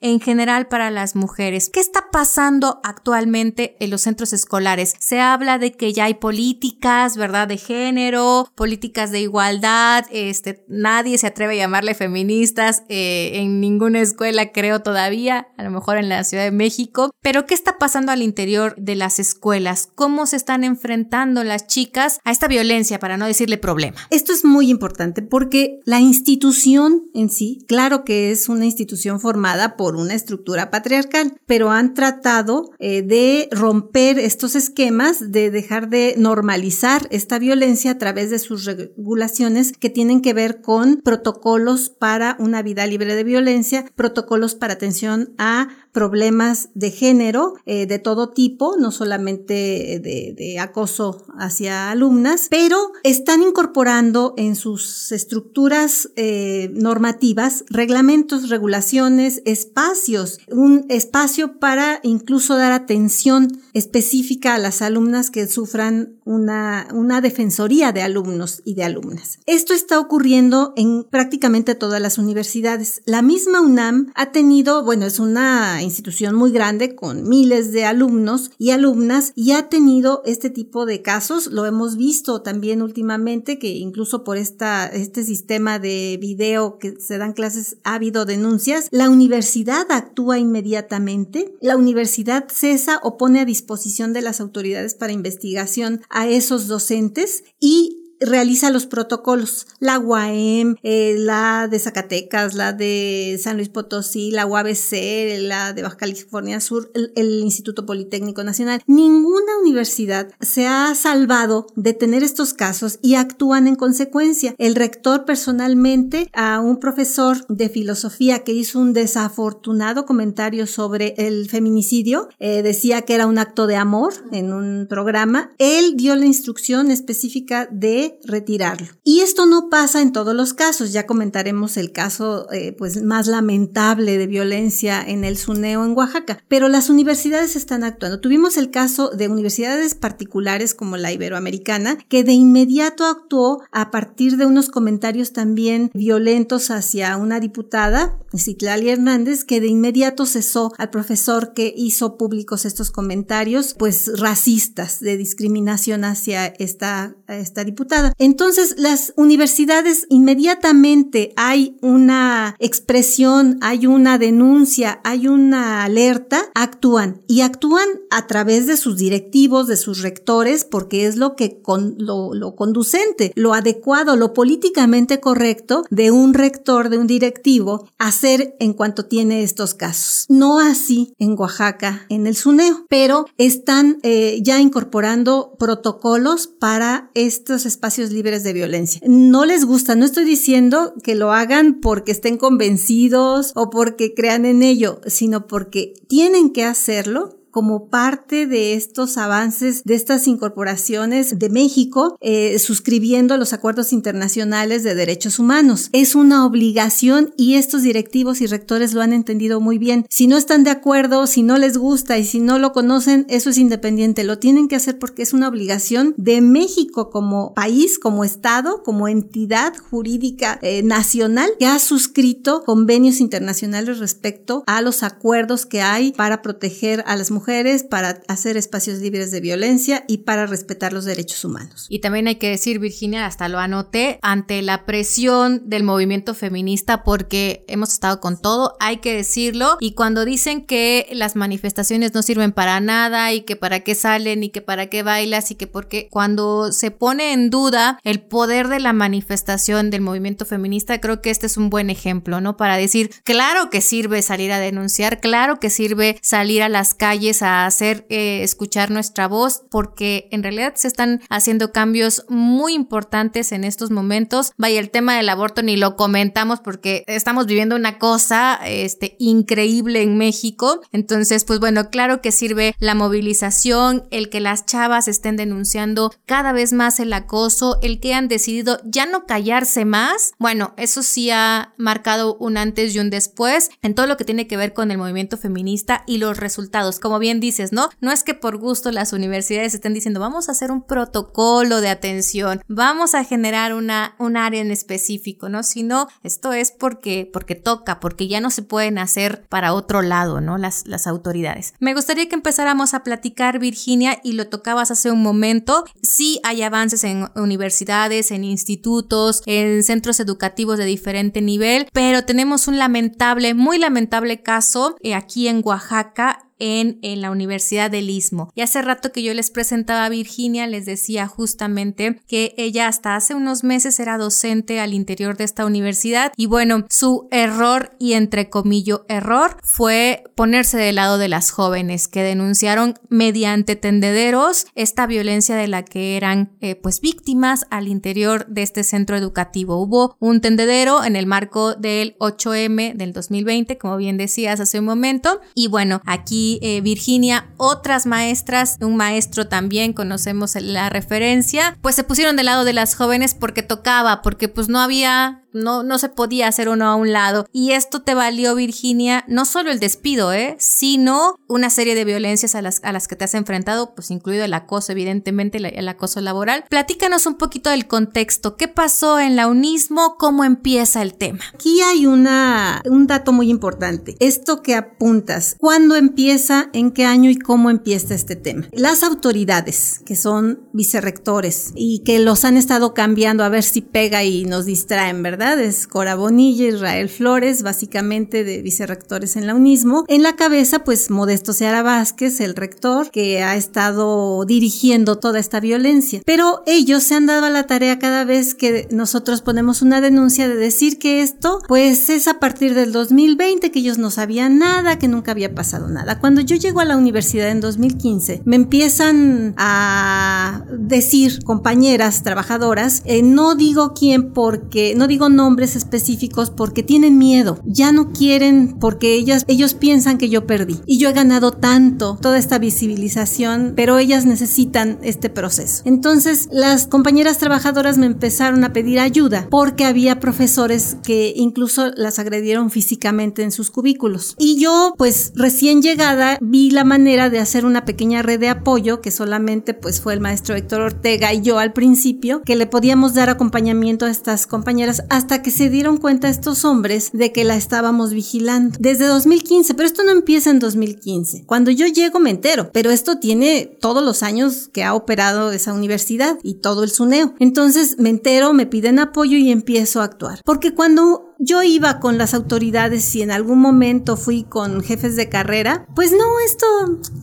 en general para las mujeres. ¿Qué está pasando actualmente en los centros escolares? Se habla de que ya hay políticas, ¿verdad? De género, políticas de igualdad, este, nadie se atreve a llamarle feministas eh, en ninguna escuela, creo todavía, a lo mejor en la Ciudad de México. Pero ¿qué está pasando al interior de las escuelas? ¿Cómo se están enfrentando las chicas a esta violencia, para no decirle problema? Esto es muy importante porque la institución en sí, claro que es una institución formada por una estructura patriarcal, pero han tratado eh, de romper estos esquemas, de dejar de normalizar esta violencia a través de sus regulaciones que tienen que ver con protocolos para una vida libre de violencia, protocolos para atención a problemas de género eh, de todo tipo, no solamente de, acoso hacia alumnas, pero están incorporando en sus estructuras eh, normativas reglamentos, regulaciones, espacios, un espacio para incluso dar atención específica a las alumnas que sufran una, una defensoría de alumnos y de alumnas. Esto está ocurriendo en prácticamente todas las universidades. La misma UNAM ha tenido, bueno, es una institución muy grande con miles de alumnos y alumnas y ha tenido este tipo de casos. Lo hemos visto también últimamente que incluso por esta, este sistema de video que se dan clases ha habido denuncias. Universidad actúa inmediatamente. La universidad cesa o pone a disposición de las autoridades para investigación a esos docentes y realiza los protocolos. La UAM, eh, la de Zacatecas, la de San Luis Potosí, la UABC, la de Baja California Sur, el, Instituto Politécnico Nacional. Ninguna universidad se ha salvado de tener estos casos y actúan en consecuencia. El rector personalmente a un profesor de filosofía que hizo un desafortunado comentario sobre el feminicidio, eh, decía que era un acto de amor en un programa. Él dio la instrucción específica de retirarlo. Y esto no pasa en todos los casos, ya comentaremos el caso eh, pues más lamentable de violencia en el Suneo en Oaxaca, pero las universidades están actuando. Tuvimos el caso de universidades particulares como la Iberoamericana, que de inmediato actuó a partir de unos comentarios también violentos hacia una diputada, Citlali Hernández, que de inmediato cesó al profesor que hizo públicos estos comentarios, pues racistas, de discriminación hacia esta, esta diputada. Entonces, las universidades inmediatamente hay una expresión, hay una denuncia, hay una alerta, actúan y actúan a través de sus directivos, de sus rectores, porque es lo que lo conducente, lo adecuado, lo políticamente correcto de un rector, de un directivo, hacer en cuanto tiene estos casos. No así en Oaxaca, en el SUNEO, pero están eh, ya incorporando protocolos para estos espacios libres de violencia. No les gusta, no estoy diciendo que lo hagan porque estén convencidos o porque crean en ello, sino porque tienen que hacerlo como parte de estos avances, de estas incorporaciones de México, eh, suscribiendo los acuerdos internacionales de derechos humanos. Es una obligación y estos directivos y rectores lo han entendido muy bien. Si no están de acuerdo, si no les gusta y si no lo conocen, eso es independiente. Lo tienen que hacer porque es una obligación de México como país, como Estado, como entidad jurídica eh, nacional que ha suscrito convenios internacionales respecto a los acuerdos que hay para proteger a las mujeres para hacer espacios libres de violencia y para respetar los derechos humanos. Y también hay que decir, Virginia, hasta lo anoté, ante la presión del movimiento feminista, porque hemos estado con todo, hay que decirlo, y cuando dicen que las manifestaciones no sirven para nada y que para qué salen y que para qué bailas y que porque cuando se pone en duda el poder de la manifestación del movimiento feminista, creo que este es un buen ejemplo, ¿no? Para decir, claro que sirve salir a denunciar, claro que sirve salir a las calles a hacer eh, escuchar nuestra voz, porque en realidad se están haciendo cambios muy importantes en estos momentos. Vaya, el tema del aborto ni lo comentamos porque estamos viviendo una cosa este, increíble en México. Entonces, pues bueno, claro que sirve la movilización, el que las chavas estén denunciando cada vez más el acoso, el que han decidido ya no callarse más. Bueno, eso sí ha marcado un antes y un después en todo lo que tiene que ver con el movimiento feminista y los resultados. Como bien dices, ¿no? No es que por gusto las universidades estén diciendo vamos a hacer un protocolo de atención, vamos a generar una, un área en específico, ¿no? Sino esto es porque, porque toca, porque ya no se pueden hacer para otro lado, ¿no? Las, las autoridades. Me gustaría que empezáramos a platicar, Virginia, y lo tocabas hace un momento. Sí hay avances en universidades, en institutos, en centros educativos de diferente nivel, pero tenemos un lamentable, muy lamentable caso eh, aquí en Oaxaca en, la Universidad del Istmo. Y hace rato que yo les presentaba a Virginia, les decía justamente que ella hasta hace unos meses era docente al interior de esta universidad y bueno, su error y entre comillo error fue ponerse del lado de las jóvenes que denunciaron mediante tendederos esta violencia de la que eran eh, pues víctimas al interior de este centro educativo. Hubo un tendedero en el marco del 8M del 2020, como bien decías hace un momento, y bueno, aquí eh, Virginia, otras maestras, un maestro también, conocemos la referencia, pues se pusieron del lado de las jóvenes porque tocaba, porque pues no había no, no se podía hacer uno a un lado. Y esto te valió, Virginia, no solo el despido, ¿eh? sino una serie de violencias a las, a las que te has enfrentado, pues incluido el acoso, evidentemente, el, acoso laboral. Platícanos un poquito del contexto. ¿Qué pasó en la UNISMO? ¿Cómo empieza el tema? Aquí hay una, un dato muy importante. Esto que apuntas, ¿cuándo empieza, en qué año y cómo empieza este tema? Las autoridades, que son vicerrectores y que los han estado cambiando a ver si pega y nos distraen, ¿verdad? Es Cora Bonilla, Israel Flores, básicamente de vicerrectores en la UNISMO. En la cabeza, pues Modesto Seara Vázquez, el rector, que ha estado dirigiendo toda esta violencia. Pero ellos se han dado a la tarea cada vez que nosotros ponemos una denuncia de decir que esto, pues es a partir del 2020, que ellos no sabían nada, que nunca había pasado nada. Cuando yo llego a la universidad en 2015, me empiezan a decir compañeras trabajadoras, eh, no digo quién porque, no digo nombres específicos porque tienen miedo, ya no quieren porque ellas, ellos piensan que yo perdí y yo he ganado tanto toda esta visibilización, pero ellas necesitan este proceso. Entonces las compañeras trabajadoras me empezaron a pedir ayuda porque había profesores que incluso las agredieron físicamente en sus cubículos. Y yo pues recién llegada vi la manera de hacer una pequeña red de apoyo que solamente pues fue el maestro Héctor Ortega y yo al principio que le podíamos dar acompañamiento a estas compañeras hasta que se dieron cuenta estos hombres de que la estábamos vigilando. Desde 2015, pero esto no empieza en 2015. Cuando yo llego me entero, pero esto tiene todos los años que ha operado esa universidad y todo el suneo. Entonces me entero, me piden apoyo y empiezo a actuar. Porque cuando yo iba con las autoridades y en algún momento fui con jefes de carrera, pues no, esto,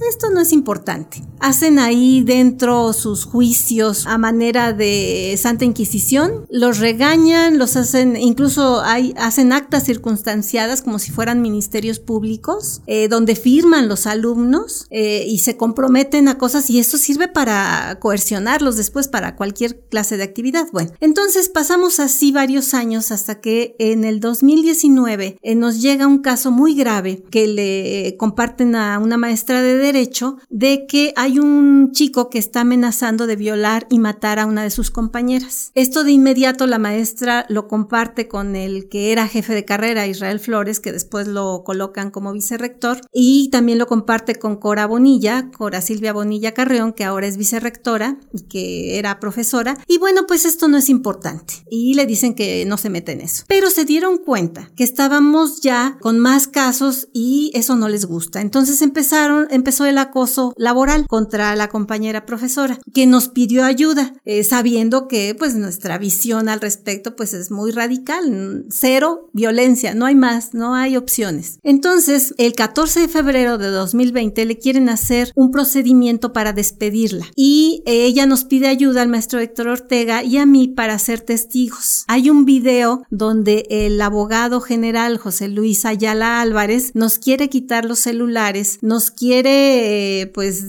esto no es importante. Hacen ahí dentro sus juicios a manera de Santa Inquisición, los regañan, los hacen, incluso hacen actas circunstanciadas como si fueran ministerios públicos, eh, donde firman los alumnos eh, y se comprometen a cosas y eso sirve para coercionarlos después para cualquier clase de actividad. Bueno, entonces pasamos así varios años hasta que en el 2019 eh, nos llega un caso muy grave que le comparten a una maestra de derecho de que hay un chico que está amenazando de violar y matar a una de sus compañeras. Esto de inmediato la maestra lo comparte con el que era jefe de carrera, Israel Flores, que después lo colocan como vicerrector, y también lo comparte con Cora Bonilla, Cora Silvia Bonilla Carreón, que ahora es vicerrectora y que era profesora. Y bueno, pues esto no es importante. Y le dicen que no se mete en eso. Pero se dieron cuenta que estábamos ya con más casos y eso no les gusta. Entonces empezaron, empezó el acoso laboral contra la compañera profesora, que nos pidió ayuda, eh, sabiendo que pues nuestra visión al respecto pues es muy radical, cero violencia, no hay más, no hay opciones. Entonces, el 14 de febrero de 2020 le quieren hacer un procedimiento para despedirla y ella nos pide ayuda al maestro Héctor Ortega y a mí para ser testigos. Hay un video donde el abogado general José Luis Ayala Álvarez nos quiere quitar los celulares, nos quiere pues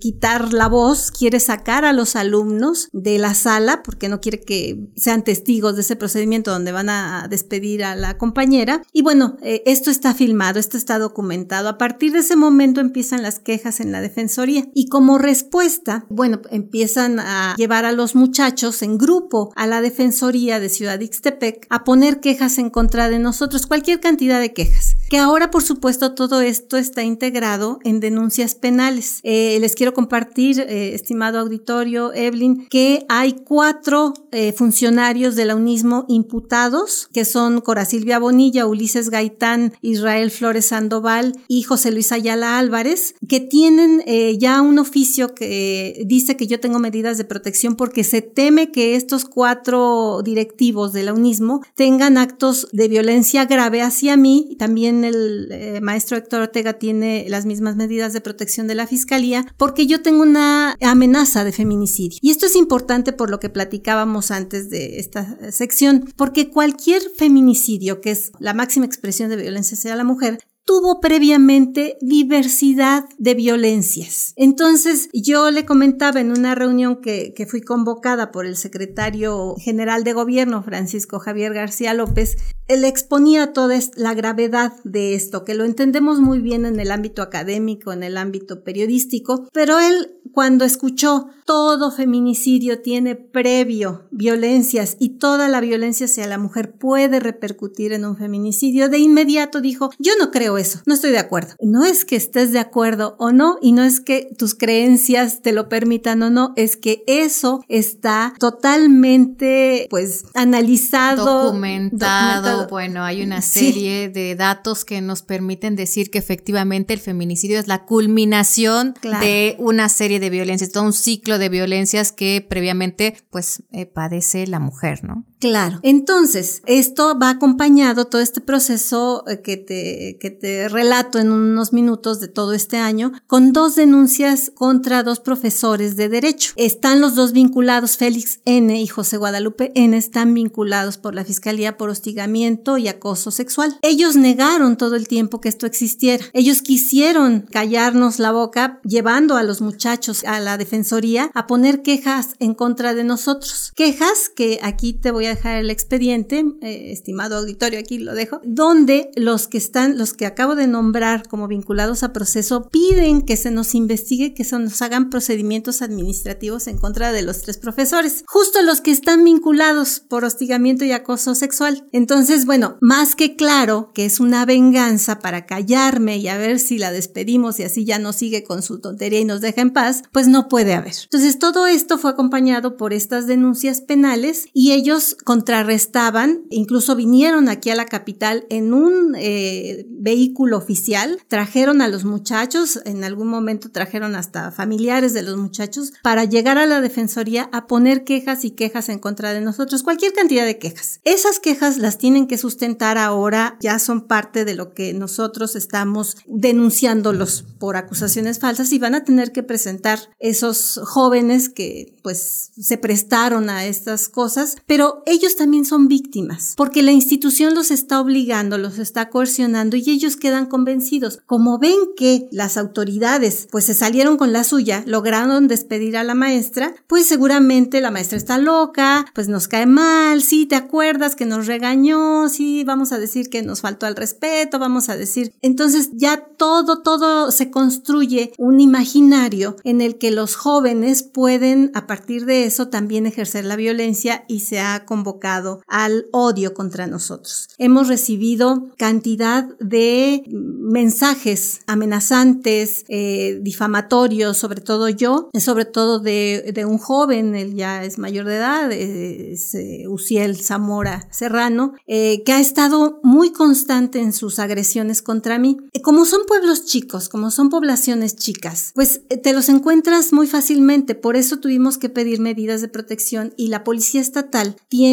quitar la voz, quiere sacar a los alumnos de la sala porque no quiere que sean testigos de ese procedimiento donde van a despedir a la compañera. Y bueno, eh, esto está filmado, esto está documentado. A partir de ese momento empiezan las quejas en la defensoría y como respuesta, bueno, empiezan a llevar a los muchachos en grupo a la defensoría de Ciudad Ixtepec a poner quejas en contra de nosotros, cualquier cantidad de quejas. Que ahora, por supuesto, todo esto está integrado en denuncias penales. Eh, les quiero compartir, eh, estimado auditorio, Evelyn, que hay cuatro funcionarios del unismo imputados, que son Cora Silvia Bonilla, Ulises Gaitán, Israel Flores Sandoval y José Luis Ayala Álvarez, que tienen eh, ya un oficio que dice que yo tengo medidas de protección porque se teme que estos cuatro directivos de la UNISMO tengan actos de violencia grave hacia mí. También el eh, maestro Héctor Ortega tiene las mismas medidas de protección de la Fiscalía porque yo tengo una amenaza de feminicidio. Y esto es importante por lo que platicábamos antes de esta sección, porque cualquier feminicidio, que es la máxima expresión de violencia hacia la mujer, tuvo previamente diversidad de violencias. Entonces, yo le comentaba en una reunión que, que, fui convocada por el secretario general de gobierno, Francisco Javier García López, él exponía toda la gravedad de esto, que lo entendemos muy bien en el ámbito académico, en el ámbito periodístico, pero él cuando escuchó todo feminicidio tiene previo violencias y toda la violencia hacia la mujer puede repercutir en un feminicidio, de inmediato dijo, yo no creo eso, no estoy de acuerdo. No es que estés de acuerdo o no, y no es que tus creencias te lo permitan o no, es que eso está totalmente, pues, analizado, documentado. bueno, hay una serie de datos que nos permiten decir que efectivamente el feminicidio es la culminación de una serie de violencias, todo un ciclo de violencias que previamente pues eh, padece la mujer, ¿no? Claro. Entonces, esto va acompañado, todo este proceso eh, que te, que te relato en unos minutos de todo este año, con dos denuncias contra dos profesores de derecho. Están los dos vinculados, Félix N. y José Guadalupe N. están vinculados por la Fiscalía por hostigamiento y acoso sexual. Ellos negaron todo el tiempo que esto existiera. Ellos quisieron callarnos la boca, llevando a los muchachos a la Defensoría a poner quejas en contra de nosotros. Quejas que aquí te voy dejar el expediente, eh, estimado auditorio, aquí lo dejo, donde los que están, los que acabo de nombrar como vinculados a proceso, piden que se nos investigue, que se nos hagan procedimientos administrativos en contra de los tres profesores, justo los que están vinculados por hostigamiento y acoso sexual. Entonces, bueno, más que claro que es una venganza para callarme y a ver si la despedimos y así ya no sigue con su tontería y nos deja en paz, pues no puede haber. Entonces, todo esto fue acompañado por estas denuncias penales y ellos contrarrestaban, incluso vinieron aquí a la capital en un eh, vehículo oficial, trajeron a los muchachos, en algún momento trajeron hasta familiares de los muchachos para llegar a la defensoría a poner quejas y quejas en contra de nosotros, cualquier cantidad de quejas. Esas quejas las tienen que sustentar ahora, ya son parte de lo que nosotros estamos denunciándolos por acusaciones falsas y van a tener que presentar esos jóvenes que pues se prestaron a estas cosas, pero ellos también son víctimas, porque la institución los está obligando, los está coercionando y ellos quedan convencidos. Como ven que las autoridades pues se salieron con la suya, lograron despedir a la maestra, pues seguramente la maestra está loca, pues nos cae mal, sí, te acuerdas que nos regañó, sí, vamos a decir que nos faltó al respeto, vamos a decir. Entonces ya todo, todo se construye un imaginario en el que los jóvenes pueden a partir de eso también ejercer la violencia y se ha convocado al odio contra nosotros. Hemos recibido cantidad de mensajes amenazantes, eh, difamatorios, sobre todo yo, sobre todo de, de, un joven, él ya es mayor de edad, es eh, Uciel Zamora Serrano, eh, que ha estado muy constante en sus agresiones contra mí. como son pueblos chicos, como son poblaciones chicas, pues te los encuentras muy fácilmente, por eso tuvimos que pedir medidas de protección y la policía estatal tiene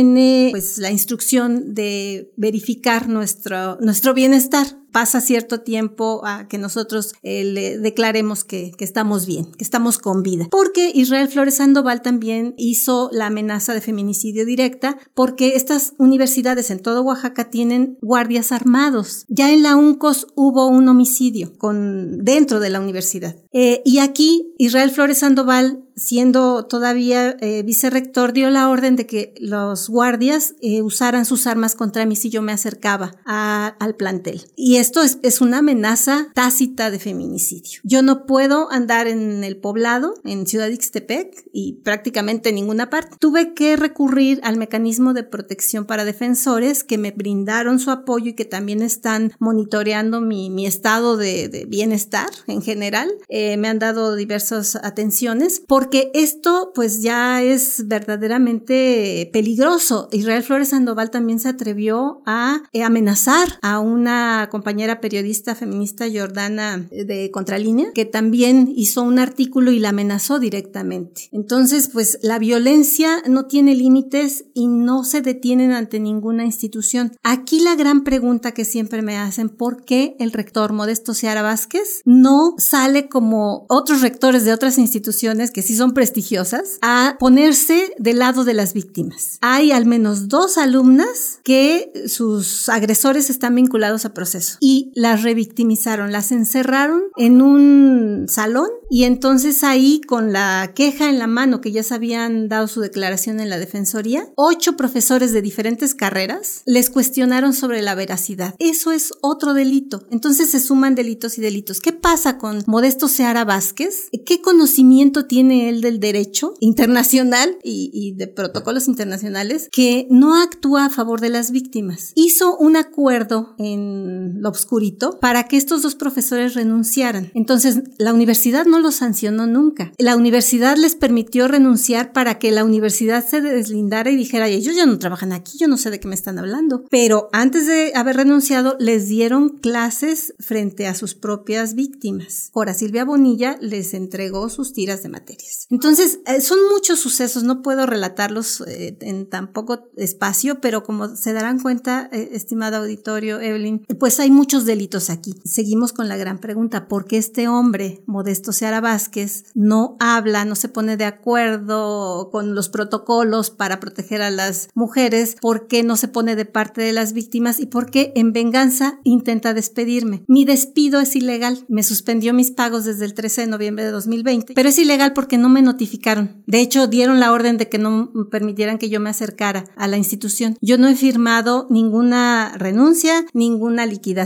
pues la instrucción de verificar nuestro, nuestro bienestar pasa cierto tiempo a que nosotros eh, le declaremos que, que, estamos bien, que estamos con vida. Porque Israel Flores Sandoval también hizo la amenaza de feminicidio directa porque estas universidades en todo Oaxaca tienen guardias armados. Ya en la UNCOS hubo un homicidio con, dentro de la universidad. Eh, y aquí Israel Flores Sandoval siendo todavía eh, vicerrector, dio la orden de que los guardias eh, usaran sus armas contra mí si yo me acercaba al plantel. Y esto es, es, una amenaza tácita de feminicidio. Yo no puedo andar en el poblado, en Ciudad Ixtepec y prácticamente en ninguna parte. Tuve que recurrir al mecanismo de protección para defensores que me brindaron su apoyo y que también están monitoreando mi, mi estado de, de, bienestar en general. Eh, me han dado diversas atenciones porque esto pues ya es verdaderamente peligroso. Israel Flores Sandoval también se atrevió a amenazar a una compañera compañera periodista feminista Jordana eh, de Contralínea, que también hizo un artículo y la amenazó directamente. Entonces, pues la violencia no tiene límites y no se detienen ante ninguna institución. Aquí la gran pregunta que siempre me hacen, ¿por qué el rector Modesto Seara Vázquez no sale como otros rectores de otras instituciones que sí son prestigiosas a ponerse del lado de las víctimas? Hay al menos dos alumnas que sus agresores están vinculados a proceso y las revictimizaron, las encerraron en un salón y entonces ahí con la queja en la mano que ya se habían dado su declaración en la defensoría, ocho profesores de diferentes carreras les cuestionaron sobre la veracidad. Eso es otro delito. Entonces se suman delitos y delitos. ¿Qué pasa con Modesto Seara Vázquez? ¿Qué conocimiento tiene él del derecho internacional y, y de protocolos internacionales que no actúa a favor de las víctimas? Hizo un acuerdo en lo oscurito para que estos dos profesores renunciaran. Entonces, la universidad no los sancionó nunca. La universidad les permitió renunciar para que la universidad se deslindara y dijera, ellos ya no trabajan aquí, yo no sé de qué me están hablando. Pero antes de haber renunciado, les dieron clases frente a sus propias víctimas. Cora Silvia Bonilla les entregó sus tiras de materias. Entonces, eh, son muchos sucesos, no puedo relatarlos eh, en tan poco espacio, pero como se darán cuenta, eh, estimado auditorio, Evelyn, pues hay muchos delitos aquí. Seguimos con la gran pregunta, ¿por qué este hombre, Modesto Seara Vázquez, no habla, no se pone de acuerdo con los protocolos para proteger a las mujeres? ¿Por qué no se pone de parte de las víctimas? ¿Y por qué en venganza intenta despedirme? Mi despido es ilegal. Me suspendió mis pagos desde el 13 de noviembre de 2020, pero es ilegal porque no me notificaron. De hecho, dieron la orden de que no permitieran que yo me acercara a la institución. Yo no he firmado ninguna renuncia, ninguna liquidación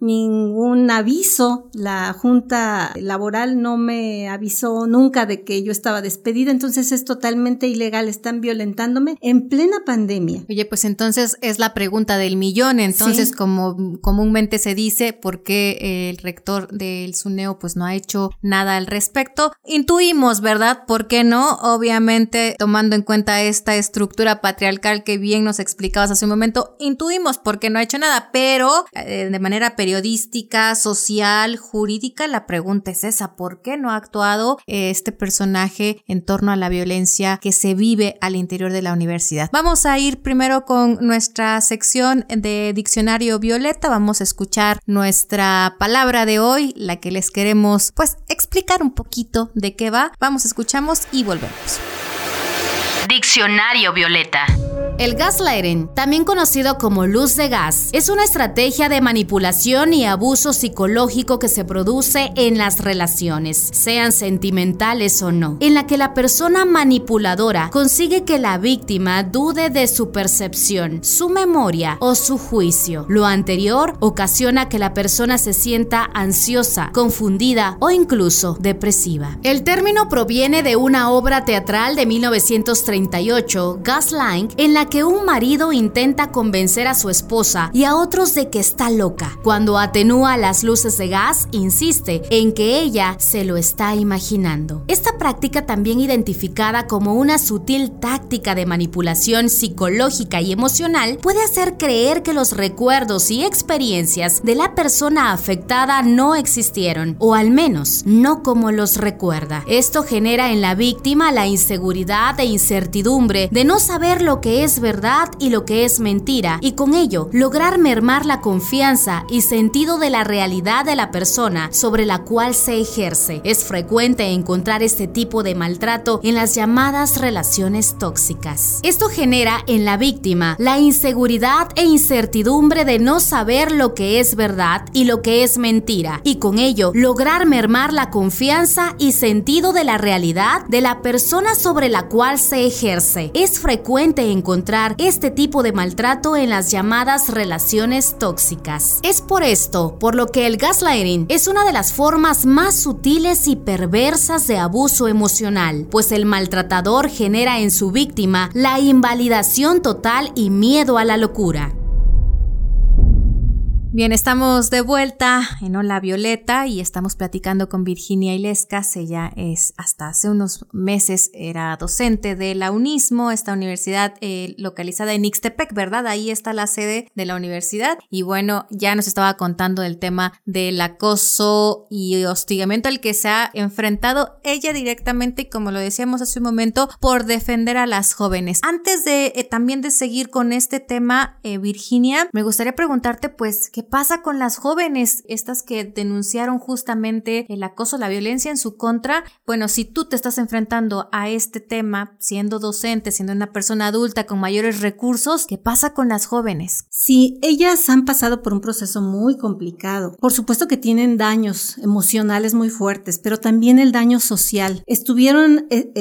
ningún aviso. La Junta Laboral no me avisó nunca de que yo estaba despedida, entonces es totalmente ilegal, están violentándome en plena pandemia. Oye, pues entonces es la pregunta del millón, entonces como comúnmente se dice, ¿por qué el rector del SUNEO pues no ha hecho nada al respecto? Intuimos, ¿verdad? ¿Por qué no? Obviamente, tomando en cuenta esta estructura patriarcal que bien nos explicabas hace un momento, intuimos por qué no ha hecho nada, pero eh, de manera periodística, social, jurídica, la pregunta es esa, ¿por qué no ha actuado eh, este personaje en torno a la violencia que se vive al interior de la universidad? Vamos a ir primero con nuestra sección de diccionario violeta, vamos a escuchar nuestra palabra de hoy, la que les queremos pues explicar un poquito de qué va. Vamos, escuchamos y volvemos. Diccionario violeta. El gaslighting, también conocido como luz de gas, es una estrategia de manipulación y abuso psicológico que se produce en las relaciones, sean sentimentales o no, en la que la persona manipuladora consigue que la víctima dude de su percepción, su memoria o su juicio. Lo anterior ocasiona que la persona se sienta ansiosa, confundida o incluso depresiva. El término proviene de una obra teatral de 1938, Gaslight, en la que un marido intenta convencer a su esposa y a otros de que está loca. Cuando atenúa las luces de gas, insiste en que ella se lo está imaginando. Esta práctica también identificada como una sutil táctica de manipulación psicológica y emocional puede hacer creer que los recuerdos y experiencias de la persona afectada no existieron, o al menos no como los recuerda. Esto genera en la víctima la inseguridad e incertidumbre de no saber lo que es verdad y lo que es mentira, y con ello lograr mermar la confianza y sentido de la realidad de la persona sobre la cual se ejerce. Es frecuente encontrar este tipo de maltrato en las llamadas relaciones tóxicas. Esto genera en la víctima la inseguridad e incertidumbre de no saber lo que es verdad y lo que es mentira, y con ello lograr mermar la confianza y sentido de la realidad de la persona sobre la cual se ejerce. Es frecuente encontrar este tipo de maltrato en las llamadas relaciones tóxicas. Es por esto por lo que el gaslighting es una de las formas más sutiles y perversas de abuso emocional, pues el maltratador genera en su víctima la invalidación total y miedo a la locura. Bien, estamos de vuelta en Hola Violeta y estamos platicando con Virginia Ilescas. Ella es, hasta hace unos meses, era docente de la UNISMO, esta universidad eh, localizada en Ixtepec, ¿verdad? Ahí está la sede de la universidad. Y bueno, ya nos estaba contando el tema del acoso y hostigamiento al que se ha enfrentado ella directamente, y como lo decíamos hace un momento, por defender a las jóvenes. Antes de eh, también de seguir con este tema, eh, Virginia, me gustaría preguntarte, pues, ¿Qué pasa con las jóvenes, estas que denunciaron justamente el acoso, la violencia en su contra? Bueno, si tú te estás enfrentando a este tema siendo docente, siendo una persona adulta con mayores recursos, ¿qué pasa con las jóvenes? Sí, ellas han pasado por un proceso muy complicado. Por supuesto que tienen daños emocionales muy fuertes, pero también el daño social. Estuvieron eh,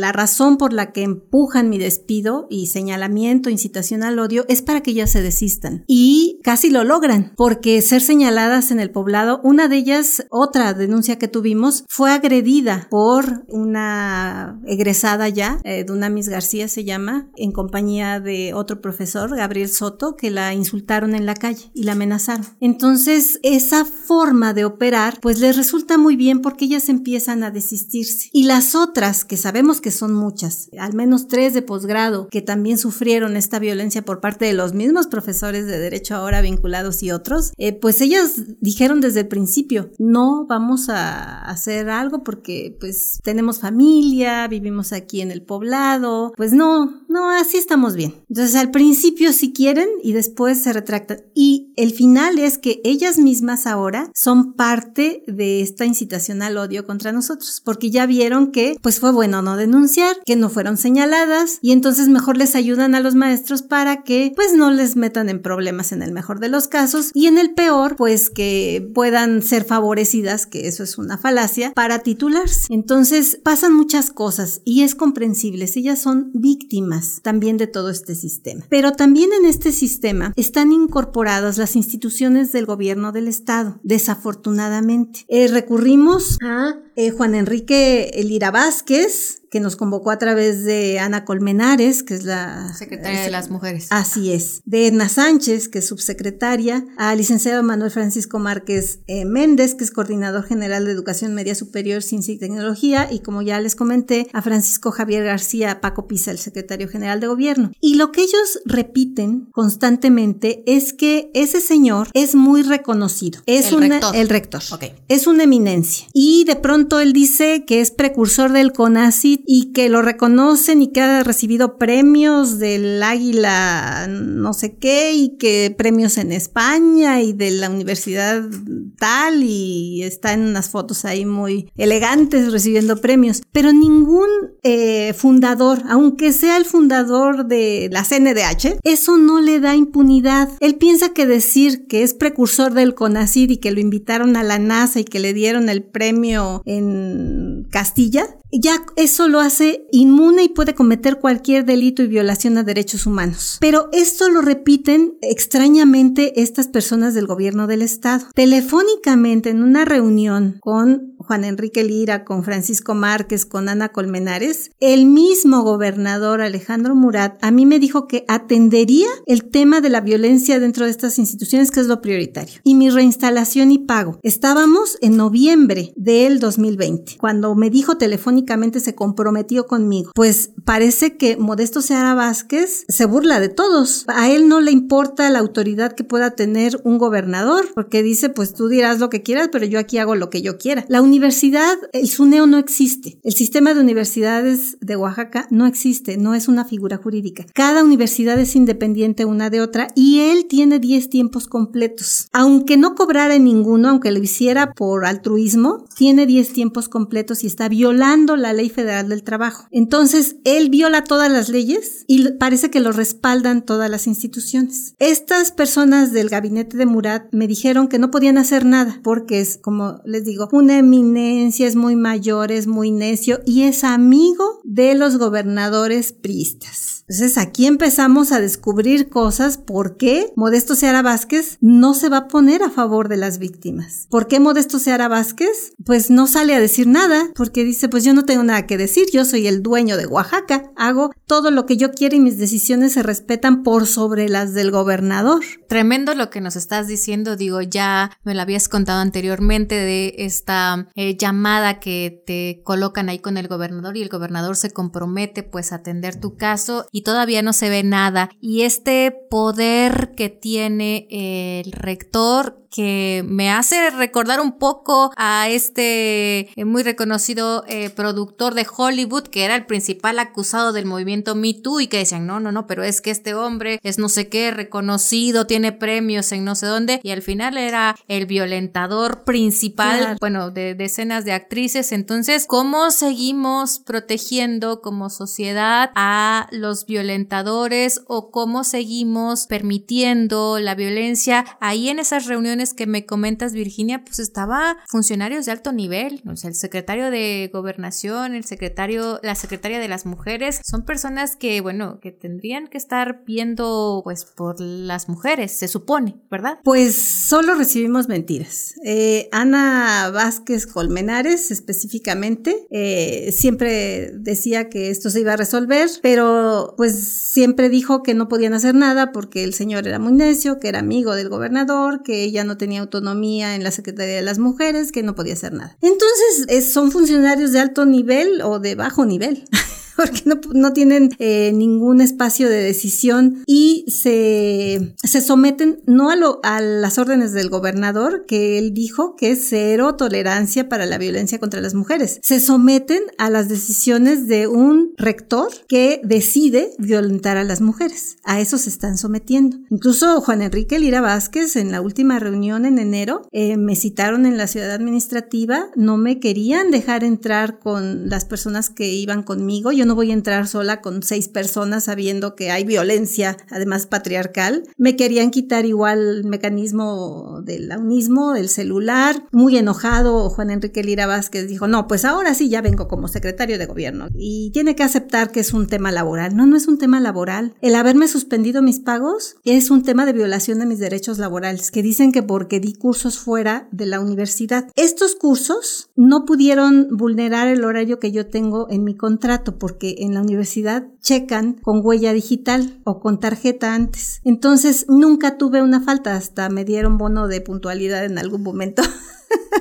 la razón por la que empujan mi despido y señalamiento, incitación al odio, es para que ellas se desistan. Y casi lo logran porque ser señaladas en el poblado, una de ellas, otra denuncia que tuvimos, fue agredida por una egresada ya, eh, Dunamis García se llama, en compañía de otro profesor, Gabriel Soto, que la insultaron en la calle y la amenazaron. Entonces, esa forma de operar, pues les resulta muy bien porque ellas empiezan a desistirse. Y las otras, que sabemos que son muchas, al menos tres de posgrado, que también sufrieron esta violencia por parte de los mismos profesores de derecho ahora vinculados y otros, eh, pues ellas dijeron desde el principio, no vamos a hacer algo porque pues tenemos familia, vivimos aquí en el poblado, pues no, no, así estamos bien. Entonces al principio si quieren y después se retractan. Y el final es que ellas mismas ahora son parte de esta incitación al odio contra nosotros, porque ya vieron que pues fue bueno no denunciar, que no fueron señaladas y entonces mejor les ayudan a los maestros para que pues no les metan en problemas en el mejor de los casos casos y en el peor, pues que puedan ser favorecidas, que eso es una falacia, para titularse. Entonces pasan muchas cosas y es comprensible, ellas son víctimas también de todo este sistema. Pero también en este sistema están incorporadas las instituciones del gobierno del Estado, desafortunadamente. Eh, recurrimos a eh, Juan Enrique Elira Vázquez, que nos convocó a través de Ana Colmenares, que es la secretaria de las mujeres. Así es. De Edna Sánchez, que es subsecretaria, a licenciado Manuel Francisco Márquez eh, Méndez, que es coordinador general de Educación Media Superior, Ciencia y Tecnología, y como ya les comenté, a Francisco Javier García Paco Pisa, el secretario general de Gobierno. Y lo que ellos repiten constantemente es que ese señor es muy reconocido. Es el rector. El rector. Es una eminencia. Y de pronto él dice que es precursor del Y que lo reconocen y que ha recibido premios del Águila no sé qué y que premios en España y de la universidad tal y está en unas fotos ahí muy elegantes recibiendo premios. Pero ningún eh, fundador, aunque sea el fundador de la CNDH, eso no le da impunidad. Él piensa que decir que es precursor del CONACID y que lo invitaron a la NASA y que le dieron el premio en Castilla, ya eso Lo hace inmune y puede cometer cualquier delito y violación a derechos humanos. Pero esto lo repiten extrañamente estas personas del gobierno del estado. Telefónicamente en una reunión con Juan Enrique Lira, con Francisco Márquez, con Ana Colmenares, el mismo gobernador Alejandro Murat a mí me dijo que atendería el tema de la violencia dentro de estas instituciones, que es lo prioritario. Y mi reinstalación y pago. Estábamos en noviembre del 2020. Cuando me dijo telefónicamente se comprometió conmigo. Pues parece que Modesto Seara Vázquez se burla de todos. A él no le importa la autoridad que pueda tener un gobernador, porque dice, pues tú dirás lo que quieras, pero yo aquí hago lo que yo quiera. La universidad, el SUNEO no existe. El sistema de universidades de Oaxaca no existe, no es una figura jurídica. Cada universidad es independiente una de otra y él tiene 10 tiempos completos. Aunque no cobrara ninguno, aunque lo hiciera por altruismo, tiene 10 tiempos completos y está violando la ley federal del trabajo. Entonces, él viola todas las leyes y parece que lo respaldan todas las instituciones. Estas personas del gabinete de Murat me dijeron que no podían hacer nada porque es, como les digo, una eminencia, es muy mayor, es muy necio y es amigo de los gobernadores priistas. Entonces aquí empezamos a descubrir cosas por qué Modesto Seara Vázquez no se va a poner a favor de las víctimas. ¿Por qué Modesto Seara Vázquez? Pues no sale a decir nada porque dice pues yo no tengo nada que decir, yo soy el dueño de Oaxaca, hago todo lo que yo quiero y mis decisiones se respetan por sobre las del gobernador. Tremendo lo que nos estás diciendo, digo, ya me lo habías contado anteriormente de esta eh, llamada que te colocan ahí con el gobernador y el gobernador se compromete pues a atender tu caso y todavía no se ve nada. Y este poder que tiene el rector que me hace recordar un poco a este eh, muy reconocido eh, productor de Hollywood que era el principal acusado del movimiento Me Too y que decían, no, no, no, pero es que este hombre es no sé qué, reconocido, tiene premios en no sé dónde y al final era el violentador principal, bueno, de decenas de actrices. Entonces, ¿cómo seguimos protegiendo como sociedad a los violentadores o cómo seguimos permitiendo la violencia ahí en esas reuniones que me comentas, Virginia, pues estaba funcionarios de alto nivel, o sea, el secretario de gobernación, el secretario, la secretaria de las mujeres, son personas que, bueno, que tendrían que estar viendo, pues, por las mujeres, se supone, ¿verdad? Pues solo recibimos mentiras. Eh, Ana Vázquez Colmenares, específicamente, eh, siempre decía que esto se iba a resolver, pero pues siempre dijo que no podían hacer nada porque el señor era muy necio, que era amigo del gobernador, que ella no tenía autonomía en la Secretaría de las Mujeres, que no podía hacer nada. Entonces, son funcionarios de alto nivel o de bajo nivel. porque no, no tienen eh, ningún espacio de decisión y se, se someten no a, lo, a las órdenes del gobernador, que él dijo que es cero tolerancia para la violencia contra las mujeres. Se someten a las decisiones de un rector que decide violentar a las mujeres. A eso se están sometiendo. Incluso Juan Enrique Lira Vázquez en la última reunión en enero eh, me citaron en la ciudad administrativa, no me querían dejar entrar con las personas que iban conmigo. Yo no voy a entrar sola con seis personas sabiendo que hay violencia, además patriarcal. Me querían quitar igual el mecanismo del aunismo, el celular. Muy enojado, Juan Enrique Lira Vázquez dijo, no, pues ahora sí ya vengo como secretario de gobierno y tiene que aceptar que es un tema laboral. No, no es un tema laboral. El haberme suspendido mis pagos es un tema de violación de mis derechos laborales, que dicen que porque di cursos fuera de la universidad. Estos cursos no pudieron vulnerar el horario que yo tengo en mi contrato porque porque en la universidad checan con huella digital o con tarjeta antes. Entonces nunca tuve una falta, hasta me dieron bono de puntualidad en algún momento.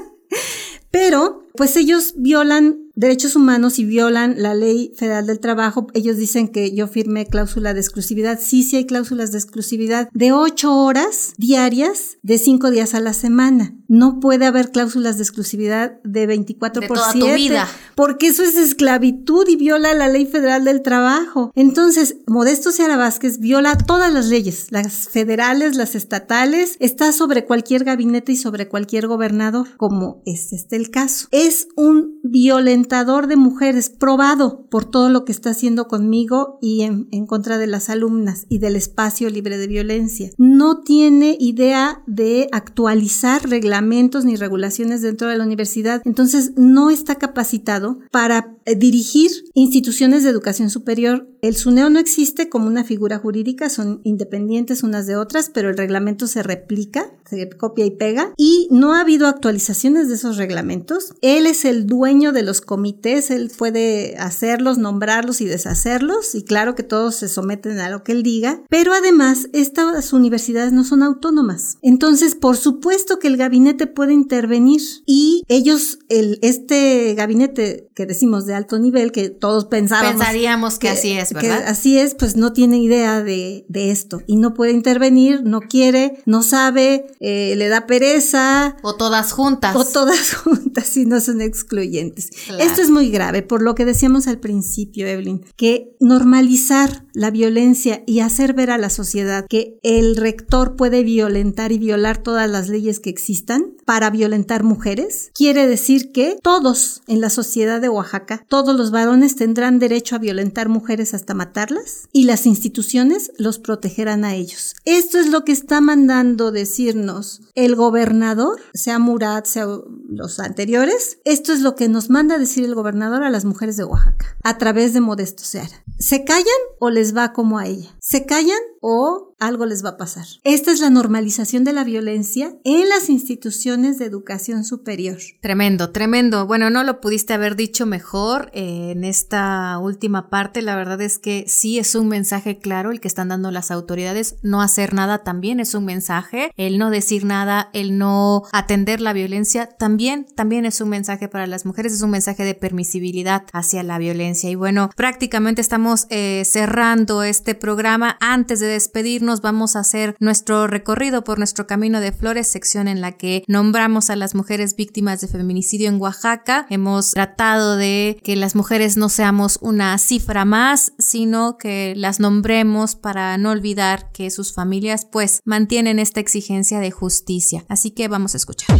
Pero, pues ellos violan derechos humanos y violan la ley federal del trabajo. Ellos dicen que yo firmé cláusula de exclusividad. Sí, sí hay cláusulas de exclusividad de ocho horas diarias de cinco días a la semana. No puede haber cláusulas de exclusividad de 24 de por toda 7. Tu vida. Porque eso es esclavitud y viola la ley federal del trabajo. Entonces, Modesto Seara Vázquez viola todas las leyes, las federales, las estatales, está sobre cualquier gabinete y sobre cualquier gobernador, como es este el caso. Es un violentador de mujeres, probado por todo lo que está haciendo conmigo y en, contra de las alumnas y del espacio libre de violencia. No tiene idea de actualizar reglamentos ni regulaciones dentro de la universidad, entonces no está capacitado para eh, dirigir instituciones de educación superior. El SUNEO no existe como una figura jurídica, son independientes unas de otras, pero el reglamento se replica, se copia y pega, y no ha habido actualizaciones de esos reglamentos. Él es el dueño de los comités, él puede hacerlos, nombrarlos y deshacerlos, y claro que todos se someten a lo que él diga, pero además estas universidades no son autónomas. Entonces, por supuesto que el gabinete puede intervenir y ellos, el, este gabinete que decimos de alto nivel, que todos pensábamos. Pensaríamos que, así es. Que así es, pues no tiene idea de, de, esto y no puede intervenir, no quiere, no sabe, eh, le da pereza. O todas juntas. O todas juntas y no son excluyentes. Esto es muy grave, por lo que decíamos al principio, Evelyn, que normalizar la violencia y hacer ver a la sociedad que el rector puede violentar y violar todas las leyes que existan para violentar mujeres, quiere decir que todos en la sociedad de Oaxaca, todos los varones tendrán derecho a violentar mujeres hasta matarlas y las instituciones los protegerán a ellos. Esto es lo que está mandando decirnos el gobernador, sea Murat, sea los anteriores. Esto es lo que nos manda decir el gobernador a las mujeres de Oaxaca a través de Modesto Seara. ¿Se callan o les va como a ella? ¿Se callan o algo les va a pasar? Esta es la normalización de la violencia en las instituciones de educación superior. Tremendo, tremendo. Bueno, no lo pudiste haber dicho mejor eh, en esta última parte. La verdad es que sí es un mensaje claro el que están dando las autoridades. No hacer nada también es un mensaje. El no decir nada, el no atender la violencia también, también es un mensaje para las mujeres. Es un mensaje de permisibilidad hacia la violencia. Y bueno, prácticamente estamos eh, cerrando este programa. Antes de despedirnos, vamos a hacer nuestro recorrido por nuestro camino de flores, sección en la que nombramos a las mujeres víctimas de feminicidio en Oaxaca. Hemos tratado de que las mujeres no seamos una cifra más, sino que las nombremos para no olvidar que sus familias pues mantienen esta exigencia de justicia. Así que vamos a escuchar.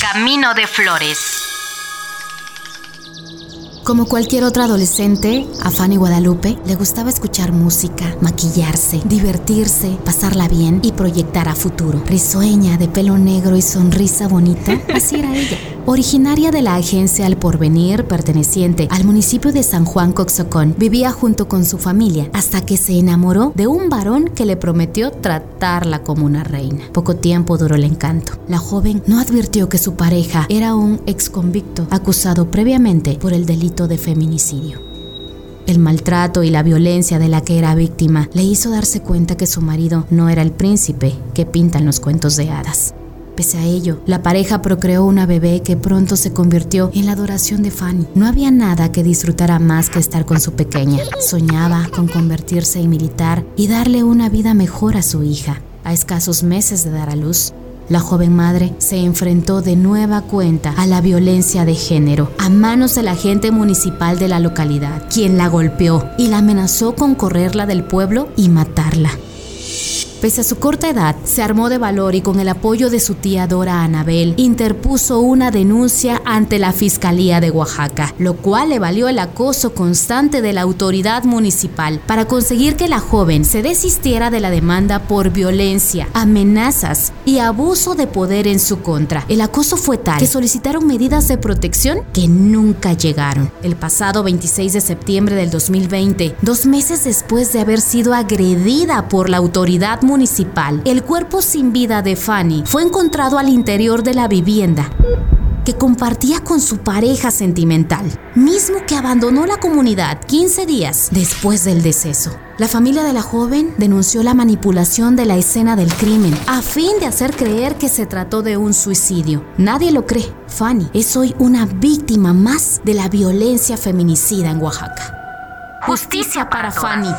Camino de flores. Como cualquier otra adolescente, a Fanny Guadalupe le gustaba escuchar música, maquillarse, divertirse, pasarla bien y proyectar a futuro. Risueña, de pelo negro y sonrisa bonita, así era ella. Originaria de la agencia Al Porvenir, perteneciente al municipio de San Juan Coxocón, vivía junto con su familia hasta que se enamoró de un varón que le prometió tratarla como una reina. Poco tiempo duró el encanto. La joven no advirtió que su pareja era un ex convicto acusado previamente por el delito de feminicidio. El maltrato y la violencia de la que era víctima le hizo darse cuenta que su marido no era el príncipe que pintan los cuentos de hadas. Pese a ello, la pareja procreó una bebé que pronto se convirtió en la adoración de Fanny. No había nada que disfrutara más que estar con su pequeña. Soñaba con convertirse en militar y darle una vida mejor a su hija. A escasos meses de dar a luz, la joven madre se enfrentó de nueva cuenta a la violencia de género a manos del agente municipal de la localidad, quien la golpeó y la amenazó con correrla del pueblo y matarla. Pese a su corta edad, se armó de valor y con el apoyo de su tía Dora Anabel, interpuso una denuncia ante la Fiscalía de Oaxaca, lo cual le valió el acoso constante de la autoridad municipal para conseguir que la joven se desistiera de la demanda por violencia, amenazas y abuso de poder en su contra. El acoso fue tal que solicitaron medidas de protección que nunca llegaron. El pasado 26 de septiembre del 2020, dos meses después de haber sido agredida por la autoridad municipal, el cuerpo sin vida de Fanny fue encontrado al interior de la vivienda que compartía con su pareja sentimental, mismo que abandonó la comunidad 15 días después del deceso. La familia de la joven denunció la manipulación de la escena del crimen a fin de hacer creer que se trató de un suicidio. Nadie lo cree. Fanny es hoy una víctima más de la violencia feminicida en Oaxaca. Justicia para Fanny.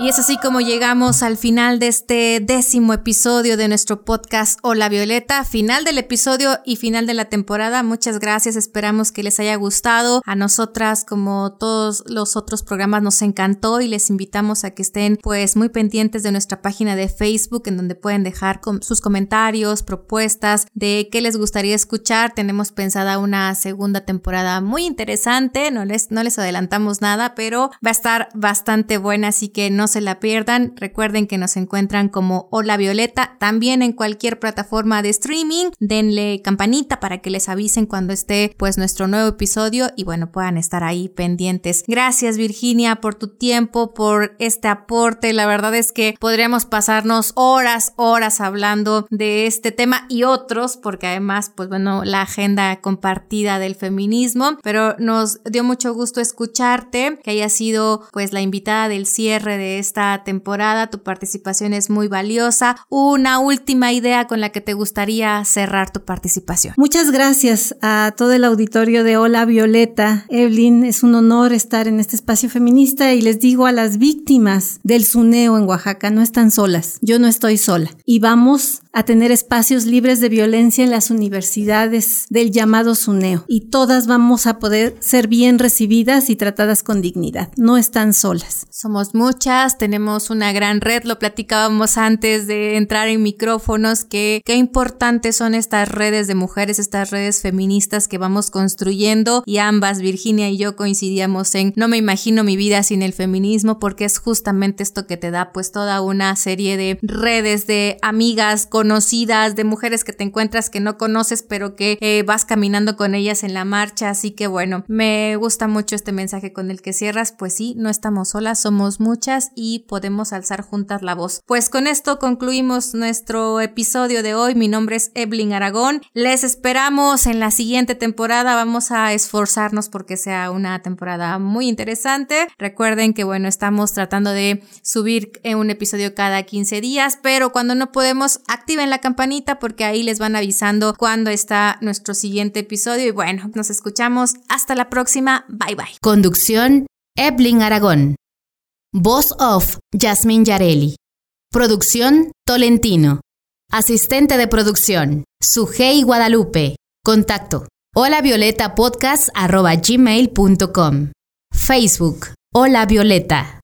Y es así como llegamos al final de este décimo episodio de nuestro podcast Hola Violeta, final del episodio y final de la temporada. Muchas gracias, esperamos que les haya gustado. A nosotras, como todos los otros programas, nos encantó y les invitamos a que estén pues muy pendientes de nuestra página de Facebook en donde pueden dejar sus comentarios, propuestas de qué les gustaría escuchar. Tenemos pensada una segunda temporada muy interesante, no les, no les adelantamos nada, pero va a estar bastante buena, así que no se la pierdan. Recuerden que nos encuentran como Hola Violeta, también en cualquier plataforma de streaming. Denle campanita para que les avisen cuando esté pues nuestro nuevo episodio y bueno, puedan estar ahí pendientes. Gracias Virginia por tu tiempo, por este aporte. La verdad es que podríamos pasarnos horas, horas hablando de este tema y otros, porque además, pues bueno, la agenda compartida del feminismo, pero nos dio mucho gusto escucharte, que haya sido pues la invitada del cierre de esta temporada. Tu participación es muy valiosa. Una última idea con la que te gustaría cerrar tu participación. Muchas gracias a todo el auditorio de Hola Violeta. Evelyn, es un honor estar en este espacio feminista y les digo a las víctimas del suneo en Oaxaca, no están solas. Yo no estoy sola. Y vamos a tener espacios libres de violencia en las universidades del llamado suneo. Y todas vamos a poder ser bien recibidas y tratadas con dignidad. No están solas. Somos muchas tenemos una gran red, lo platicábamos antes de entrar en micrófonos, que qué importantes son estas redes de mujeres, estas redes feministas que vamos construyendo y ambas, Virginia y yo coincidíamos en no me imagino mi vida sin el feminismo porque es justamente esto que te da pues toda una serie de redes de amigas conocidas, de mujeres que te encuentras que no conoces pero que eh, vas caminando con ellas en la marcha, así que bueno, me gusta mucho este mensaje con el que cierras, pues sí, no estamos solas, somos muchas y podemos alzar juntas la voz. Pues con esto concluimos nuestro episodio de hoy. Mi nombre es Evelyn Aragón. Les esperamos en la siguiente temporada. Vamos a esforzarnos porque sea una temporada muy interesante. Recuerden que bueno, estamos tratando de subir un episodio cada 15 días, pero cuando no podemos, activen la campanita porque ahí les van avisando cuando está nuestro siguiente episodio. Y bueno, nos escuchamos. Hasta la próxima. Bye bye. Conducción, Evelyn Aragón. Voz of Jasmine Yareli. Producción Tolentino. Asistente de producción Sujei Guadalupe. Contacto hola violeta podcast gmail.com. Facebook Hola Violeta.